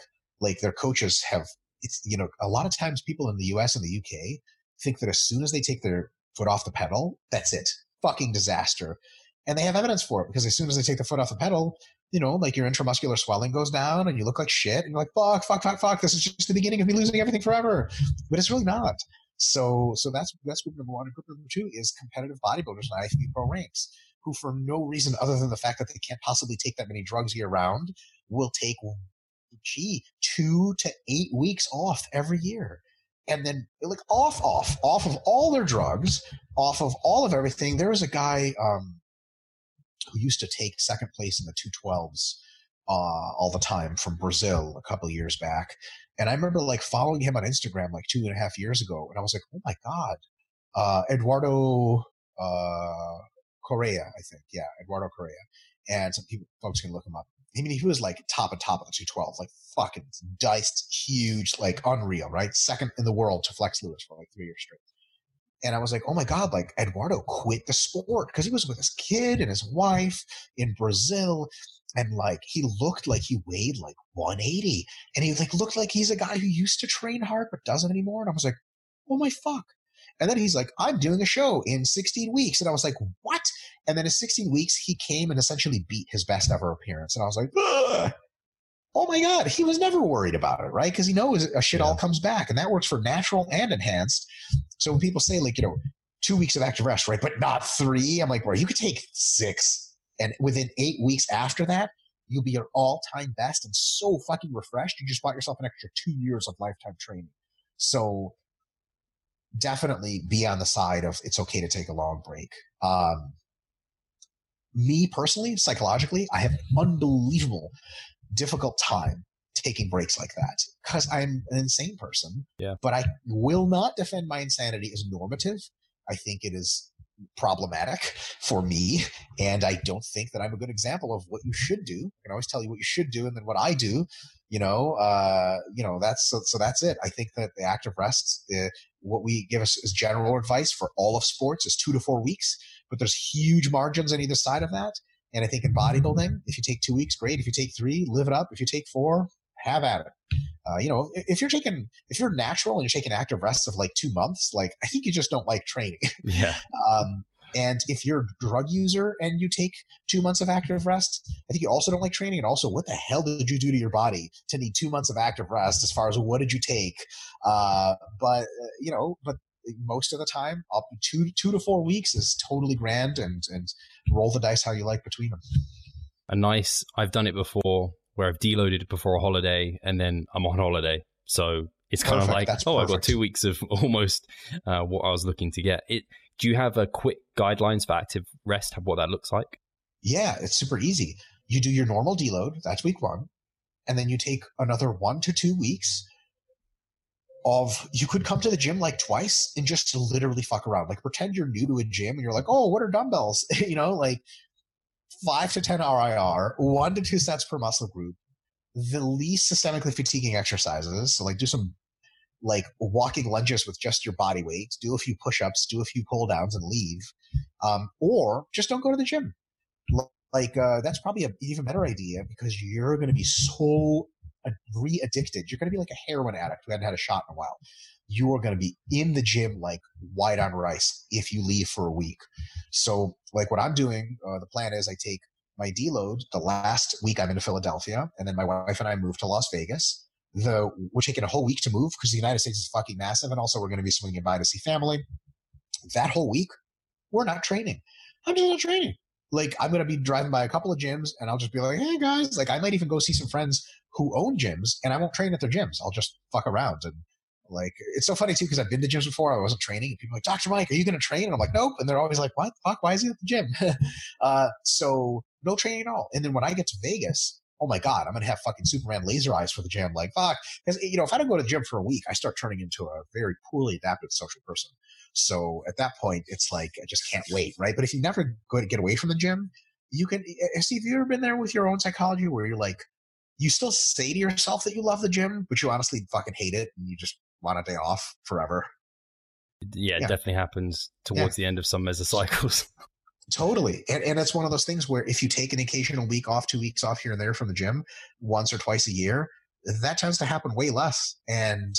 Like their coaches have, it's, you know, a lot of times people in the US and the UK think that as soon as they take their foot off the pedal, that's it. Fucking disaster. And they have evidence for it because as soon as they take the foot off the pedal, you know, like your intramuscular swelling goes down and you look like shit and you're like, fuck, fuck, fuck, fuck. This is just the beginning of me losing everything forever. But it's really not. So, so that's, that's group number one. And group number two is competitive bodybuilders in IFBB Pro ranks who for no reason other than the fact that they can't possibly take that many drugs year round will take, gee, two to eight weeks off every year. And then like off, off, off of all their drugs, off of all of everything. There was a guy, um, who used to take second place in the 212s uh, all the time from Brazil a couple years back. And I remember like following him on Instagram like two and a half years ago. And I was like, oh my God, uh, Eduardo uh, Correa, I think. Yeah, Eduardo Correa. And some people, folks can look him up. I mean, he was like top and top of the 212, like fucking diced, huge, like unreal, right? Second in the world to Flex Lewis for like three years straight. And I was like, oh my God, like Eduardo quit the sport because he was with his kid and his wife in Brazil. And like he looked like he weighed like 180. And he like looked like he's a guy who used to train hard but doesn't anymore. And I was like, oh my fuck. And then he's like, I'm doing a show in 16 weeks. And I was like, what? And then in 16 weeks, he came and essentially beat his best ever appearance. And I was like, Ugh oh my god he was never worried about it right? Because he knows a shit yeah. all comes back and that works for natural and enhanced. So when people say like you know two weeks of active rest right but not three i'm like bro you could take six and within eight weeks after that you'll be your all-time best and so fucking refreshed you just bought yourself an extra two years of lifetime training. So definitely be on the side of it's okay to take a long break. Um, me personally psychologically i have unbelievable difficult time taking breaks like that because I'm an insane person. Yeah. But I will not defend my insanity as normative. I think it is problematic for me. And I don't think that I'm a good example of what you should do. I can always tell you what you should do and then what I do, you know, uh, you know, that's, so, so that's it. I think that the active rest, uh, what we give us as general advice for all of sports is two to four weeks, but there's huge margins on either side of that. And I think in bodybuilding, if you take two weeks, great. If you take three, live it up. If you take four, have at it. Uh, you know, if you're taking, if you're natural and you're taking active rests of like two months, like I think you just don't like training. *laughs* Yeah. um, and if you're a drug user and you take two months of active rest, I think you also don't like training. And also, what the hell did you do to your body to need two months of active rest? As far as what did you take? Uh, but uh, you know, but most of the time, up two two to four weeks is totally grand, and and roll the dice how you like between them. A nice. I've done it before where I've deloaded before a holiday, and then I'm on holiday, so it's kind perfect. of like, That's oh, perfect. I've got two weeks of *laughs* almost uh, what I was looking to get. It. Do you have a quick guidelines for active rest? What that looks like? Yeah, it's super easy. You do your normal deload. That's week one, and then you take another one to two weeks of you could come to the gym like twice and just literally fuck around. Like pretend you're new to a gym and you're like, oh, what are dumbbells? *laughs* you know, like five to 10 RIR, one to two sets per muscle group, the least systemically fatiguing exercises. So like do some like walking lunges with just your body weight, do a few push-ups, do a few pull downs and leave. Um, or just don't go to the gym. Like, uh, that's probably an even better idea because you're going to be so re-addicted. You're going to be like a heroin addict who hadn't had a shot in a while. You are going to be in the gym like white on rice if you leave for a week. So, like what I'm doing, uh, the plan is I take my deload the last week I'm in Philadelphia, and then my wife and I move to Las Vegas. The we're taking a whole week to move because the United States is fucking massive, and also we're going to be swinging by to see family. That whole week, we're not training. I'm just not training like I'm gonna be driving by a couple of gyms and I'll just be like, hey guys, like I might even go see some friends who own gyms and I won't train at their gyms. I'll just fuck around and Like it's so funny too because I've been to gyms before. I wasn't training. People like, Dr. Mike, are you to train? And I'm like, nope. And they're always like, what? Fuck? Why is he at the gym? *laughs* uh, so no training at all. And then when I get to Vegas, oh my god, I'm going to have fucking Superman laser eyes for the gym. Like fuck, because you know if I don't go to the gym for a week, I start turning into a very poorly adapted social person. So at that point, it's like I just can't wait, right? But if you never go to get away from the gym, you can. Eh, eh, see, have you ever been there with your own psychology where you're like, you still say to yourself that you love the gym, but you honestly fucking hate it and you just want a day off forever? Yeah, it yeah. definitely happens towards yeah. the end of some mesocycles. *laughs* Totally. And, and it's one of those things where if you take an occasional week off, two weeks off here and there from the gym once or twice a year, that tends to happen way less. And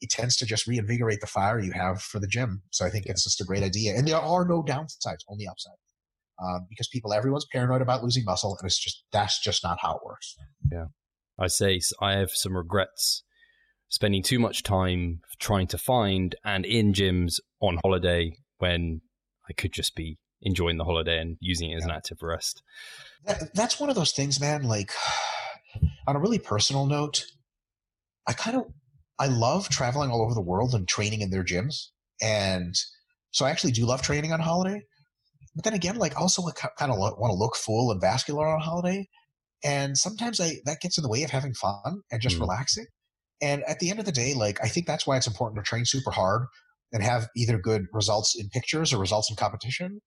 it tends to just reinvigorate the fire you have for the gym. So I think yeah. it's just a great idea. And there are no downsides, only upsides. Um, because people, everyone's paranoid about losing muscle, and it's just that's just not how it works. Yeah, I say I have some regrets spending too much time trying to find and in gyms on holiday when I could just be enjoying the holiday and using it as yeah. an active rest. That, that's one of those things, man. Like on a really personal note, I kind of I love traveling all over the world and training in their gyms, and so I actually do love training on holiday. But then again, like also kind of want to look full and vascular on holiday, and sometimes I that gets in the way of having fun and just mm. relaxing. And at the end of the day, like I think that's why it's important to train super hard and have either good results in pictures or results in competition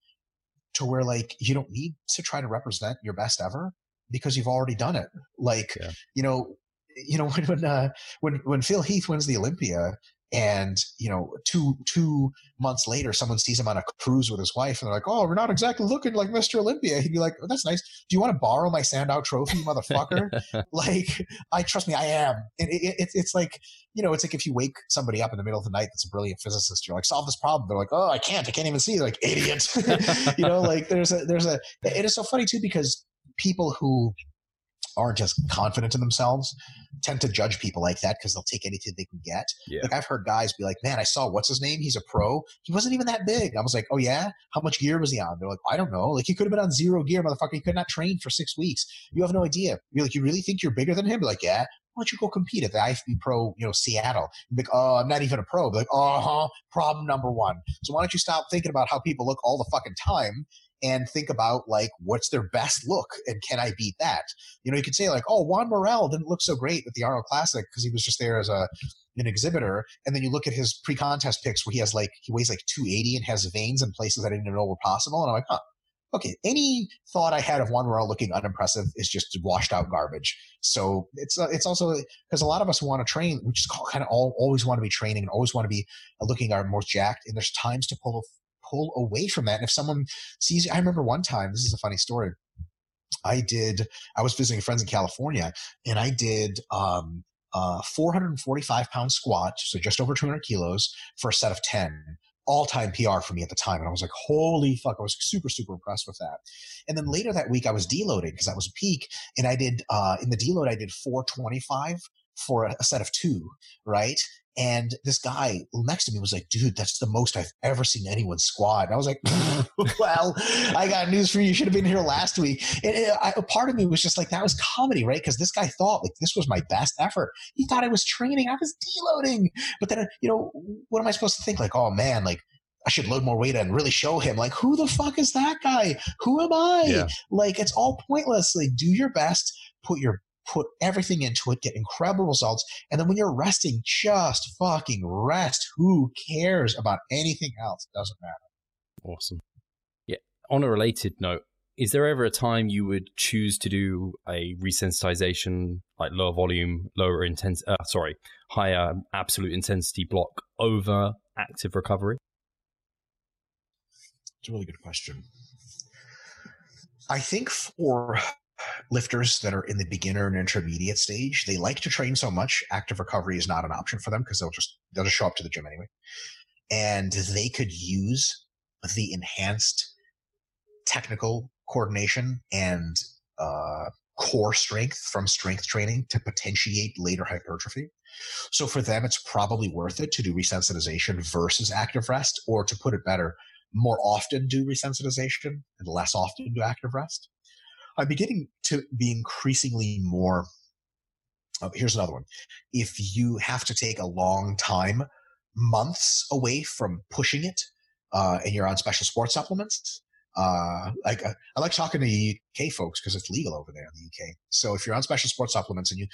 to where like you don't need to try to represent your best ever because you've already done it. Like, yeah. you know, you know *laughs* when when uh, when when Phil Heath wins the Olympia, and you know two two months later someone sees him on a cruise with his wife and they're like oh we're not exactly looking like mr olympia. He'd be like oh, that's nice. Do you want to borrow my sandow trophy motherfucker? *laughs* Like i trust me i am. It, it, it, it's like you know it's like if you wake somebody up in the middle of the night that's a brilliant physicist you're like solve this problem. They're like oh i can't. I can't even see. They're like idiot. *laughs* You know like there's a there's a it is so funny too because people who aren't as confident in themselves tend to judge people like that because they'll take anything they can get. Yeah. Like I've heard guys be like, "Man, I saw what's his name? He's a pro. He wasn't even that big." I was like, "Oh yeah? How much gear was he on?" They're like, "I don't know. Like he could have been on zero gear, motherfucker. He could not train for six weeks. You have no idea. You're like, you really think you're bigger than him?" They're like, "Yeah." Why don't you go compete at the IFBB Pro, you know, Seattle? Like, oh, I'm not even a pro. Be like, uh huh. Problem number one. So why don't you stop thinking about how people look all the fucking time and think about like what's their best look and can I beat that? You know, you could say like, oh, Juan Morel didn't look so great at the Arnold Classic because he was just there as a an exhibitor, and then you look at his pre-contest pics where he has like he weighs like 280 and has veins in places I didn't even know were possible, and I'm like, huh. Okay, any thought I had of Juan Morel looking unimpressive is just washed out garbage. So it's uh, it's also because a lot of us want to train, we just kind of all, always want to be training and always want to be looking our most jacked. And there's times to pull pull away from that. And if someone sees, you, I remember one time, this is a funny story. I did, I was visiting friends in California and I did, um, uh, 445 pound squat, so just over 200 kilos for a set of 10 all time PR for me at the time. And I was like, holy fuck, I was super, super impressed with that. And then later that week, I was deloading because that was a peak. And I did, uh, in the deload, I did 425 for a set of two, right? And this guy next to me was like, dude, that's the most I've ever seen anyone squat. And I was like, *laughs* well, I got news for you. You should have been here last week. And it, I, a part of me was just like, that was comedy, right? Because this guy thought like this was my best effort. He thought I was training. I was deloading. But then, you know, what am I supposed to think? Like, oh man, like I should load more weight and really show him like who the fuck is that guy? Who am I? Yeah. Like it's all pointless. Like do your best, put your put everything into it, get incredible results. And then when you're resting, just fucking rest. Who cares about anything else? It doesn't matter. Awesome. Yeah. On a related note, is there ever a time you would choose to do a resensitization, like lower volume, lower intense, uh, sorry, higher absolute intensity block over active recovery? It's a really good question. I think for lifters that are in the beginner and intermediate stage, they like to train so much. Active recovery is not an option for them because they'll just they'll just show up to the gym anyway, and they could use the enhanced technical coordination and uh, core strength from strength training to potentiate later hypertrophy. So for them, it's probably worth it to do resensitization versus active rest, or to put it better, more often do resensitization and less often do active rest. I'm beginning to be increasingly more Oh, here's another one. If you have to take a long time, months away from pushing it, uh, and you're on special sports supplements, uh, like uh, I like talking to UK folks because it's legal over there in the UK. So if you're on special sports supplements and you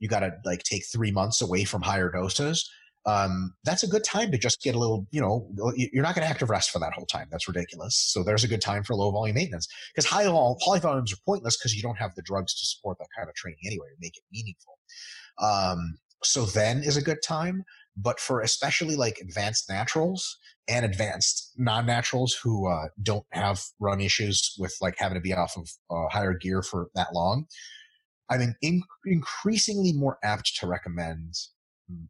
you got to like take three months away from higher doses, um, that's a good time to just get a little, you know, you're not going to active rest for that whole time. That's ridiculous. So there's a good time for low volume maintenance because high poly volumes are pointless because you don't have the drugs to support that kind of training anyway to make it meaningful. Um, so then is a good time. But for especially like advanced naturals and advanced non-naturals who uh, don't have run issues with like having to be off of uh, higher gear for that long, I'm in- increasingly more apt to recommend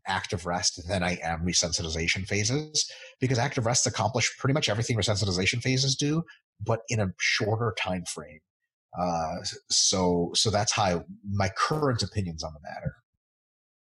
active rest than I am resensitization phases because active rests accomplish pretty much everything resensitization phases do, but in a shorter time frame. Uh, so, so that's how my current opinions on the matter.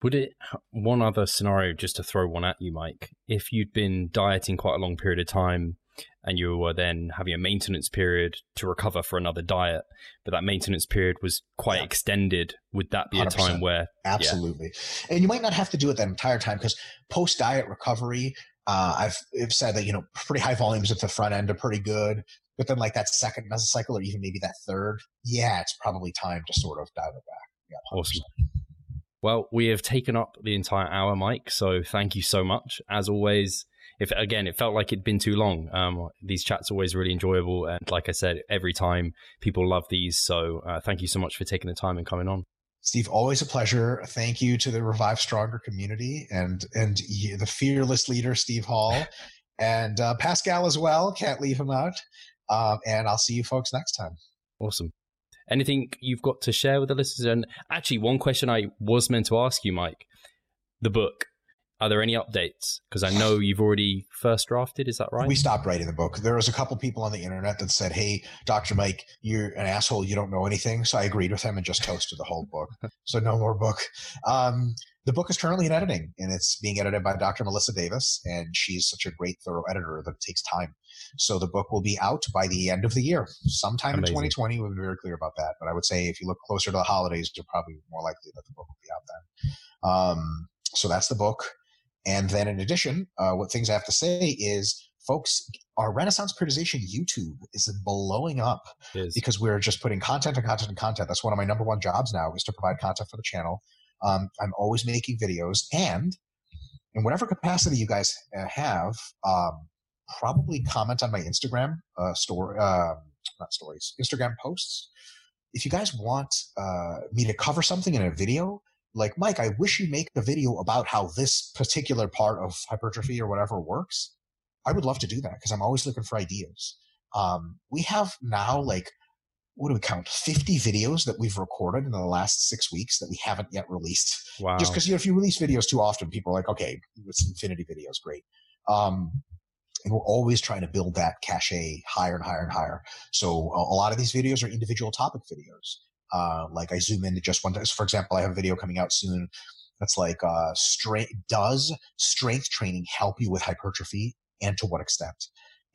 Would it one other scenario just to throw one at you, Mike? If you'd been dieting quite a long period of time and you were then having a maintenance period to recover for another diet, but that maintenance period was quite yeah. extended. Would that be 100%. a time where absolutely? Yeah. And you might not have to do it that entire time because post diet recovery, uh, I've, I've said that you know pretty high volumes at the front end are pretty good, but then like that second mesocycle or even maybe that third, yeah, it's probably time to sort of dial it back. Yeah, 100%. awesome. Well, we have taken up the entire hour, Mike. So thank you so much. As always, if again it felt like it'd been too long um, these chats are always really enjoyable and like i said every time people love these so uh, thank you so much for taking the time and coming on Steve, always a pleasure. Thank you to the Revive Stronger community and and the fearless leader, Steve Hall, *laughs* and uh, Pascal as well. Can't leave him out. Um, and I'll see you folks next time. Awesome. Anything you've got to share with the listeners? And actually, one question I was meant to ask you, Mike, the book. Are there any updates? Because I know you've already first drafted. Is that right? We stopped writing the book. There was a couple people on the internet that said, "Hey, Doctor Mike, you're an asshole. You don't know anything." So I agreed with them and just toasted the whole book. *laughs* so no more book. Um, the book is currently in editing, and it's being edited by Dr. Melissa Davis, and she's such a great, thorough editor that it takes time. So the book will be out by the end of the year, sometime Amazing. in 2020. We've been very clear about that, but I would say if you look closer to the holidays, you're probably more likely that the book will be out then. Um, so that's the book. And then in addition, uh, what things I have to say is, folks, our Renaissance periodization YouTube is blowing up because we're just putting content and content and content. That's one of my number one jobs now is to provide content for the channel. Um, I'm always making videos and in whatever capacity you guys uh, have, um, probably comment on my Instagram uh, story, uh, not stories, Instagram posts. If you guys want uh, me to cover something in a video, like Mike, I wish you make a video about how this particular part of hypertrophy or whatever works. I would love to do that because I'm always looking for ideas. Um, we have now like what do we count 50 videos that we've recorded in the last six weeks that we haven't yet released wow. just because you know if you release videos too often people are like okay it's infinity videos great um, and we're always trying to build that cachet higher and higher and higher so a, a lot of these videos are individual topic videos uh, like I zoom into just one. For example, I have a video coming out soon that's like uh, strength. Does strength training help you with hypertrophy, and to what extent?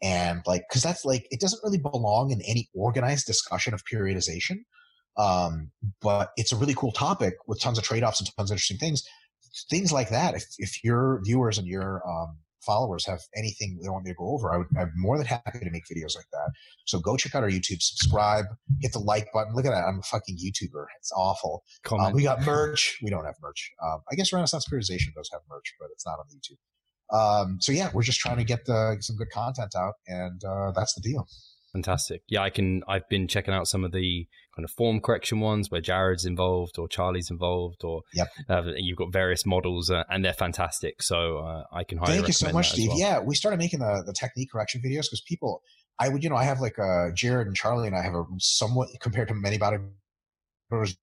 And like, because that's like, it doesn't really belong in any organized discussion of periodization. Um, but it's a really cool topic with tons of trade offs and tons of interesting things. Things like that. If if your viewers and your um, followers have anything they want me to go over, I would, I'm more than happy to make videos like that. So go check out our YouTube, subscribe, hit the like button. Look at that. I'm a fucking YouTuber. It's awful. Um, we got merch. We don't have merch. Um, I guess Renaissance Periodization does have merch, but it's not on YouTube. Um, so yeah, we're just trying to get the, some good content out and, uh, that's the deal. Fantastic. Yeah, I can. I've been checking out some of the kind of form correction ones where Jared's involved or Charlie's involved, or yep. Uh, you've got various models uh, and they're fantastic. So uh, I can highly thank you so much, Steve. Well. Yeah, we started making the the technique correction videos because people, I would, you know, I have like uh, Jared and Charlie, and I have a somewhat compared to many bodybuilders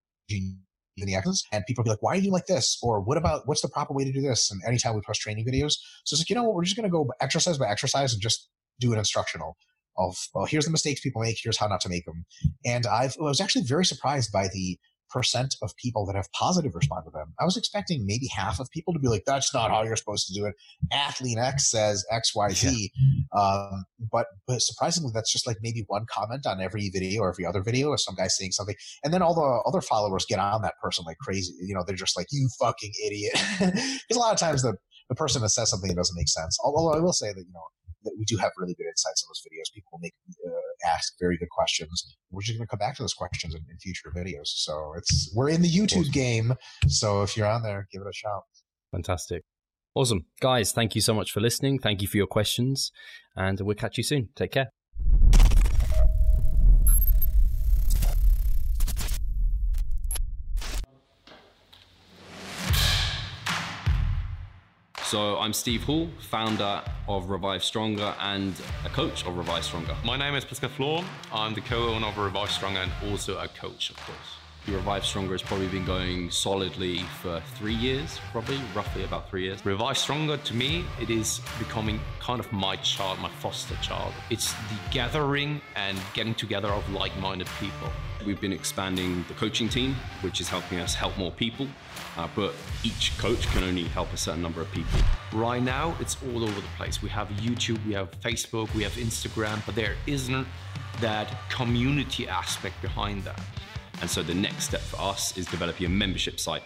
the actions and people be like, why are you like this? Or what about, what's the proper way to do this? And anytime we post training videos. So it's like, you know what, we're just going to go exercise by exercise and just do an instructional of well, here's the mistakes people make, here's how not to make them. And I've, I was actually very surprised by the percent of people that have positive respond to them. I was expecting maybe half of people to be like, "That's not how you're supposed to do it." Athlete X says X Y Z, yeah. um, but but surprisingly, that's just like maybe one comment on every video or every other video or some guy saying something, and then all the other followers get on that person like crazy. You know, they're just like, "You fucking idiot," *laughs* because a lot of times the the person that says something that doesn't make sense. Although I will say that you know we do have really good insights on those videos. People make uh, ask very good questions. We're just going to come back to those questions in, in, future videos. So it's we're in the YouTube awesome. game. So if you're on there, give it a shot. Fantastic. Awesome. Guys, thank you so much for listening. Thank you for your questions. And we'll catch you soon. Take care. So I'm Steve Hall, founder of Revive Stronger and a coach of Revive Stronger. My name is Pascal Flohr. I'm the co-owner of Revive Stronger and also a coach, of course. Revive Stronger has probably been going solidly for three years, probably, roughly about three years. Revive Stronger, to me, it is becoming kind of my child, my foster child. It's the gathering and getting together of like-minded people. We've been expanding the coaching team, which is helping us help more people, uh, but each coach can only help a certain number of people. Right now, it's all over the place. We have YouTube, we have Facebook, we have Instagram, but there isn't that community aspect behind that. And so the next step for us is developing a membership site.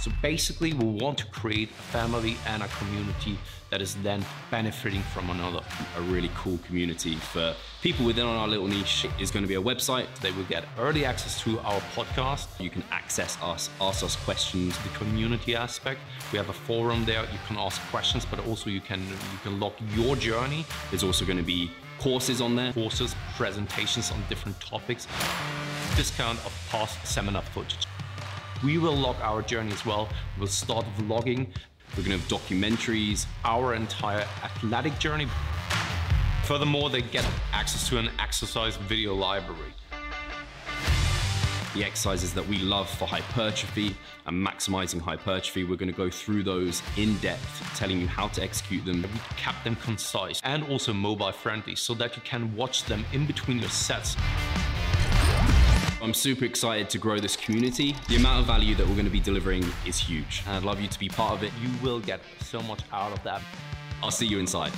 So basically, we want to create a family and a community that is then benefiting from another. A really cool community for people within our little niche is going to be a website. They will get early access to our podcast. You can access us, ask us questions. The community aspect, we have a forum there. You can ask questions, but also you can you can log your journey. There's also going to be courses on there. Courses, presentations on different topics, discount of past seminar footage. We will log our journey as well. We'll start vlogging. We're to have documentaries. Our entire athletic journey. Furthermore, they get access to an exercise video library. The exercises that we love for hypertrophy and maximizing hypertrophy, we're going to go through those in depth, telling you how to execute them. We kept them concise and also mobile friendly so that you can watch them in between your sets. I'm super excited to grow this community. The amount of value that we're going to be delivering is huge. And I'd love you to be part of it. You will get so much out of that. I'll see you inside.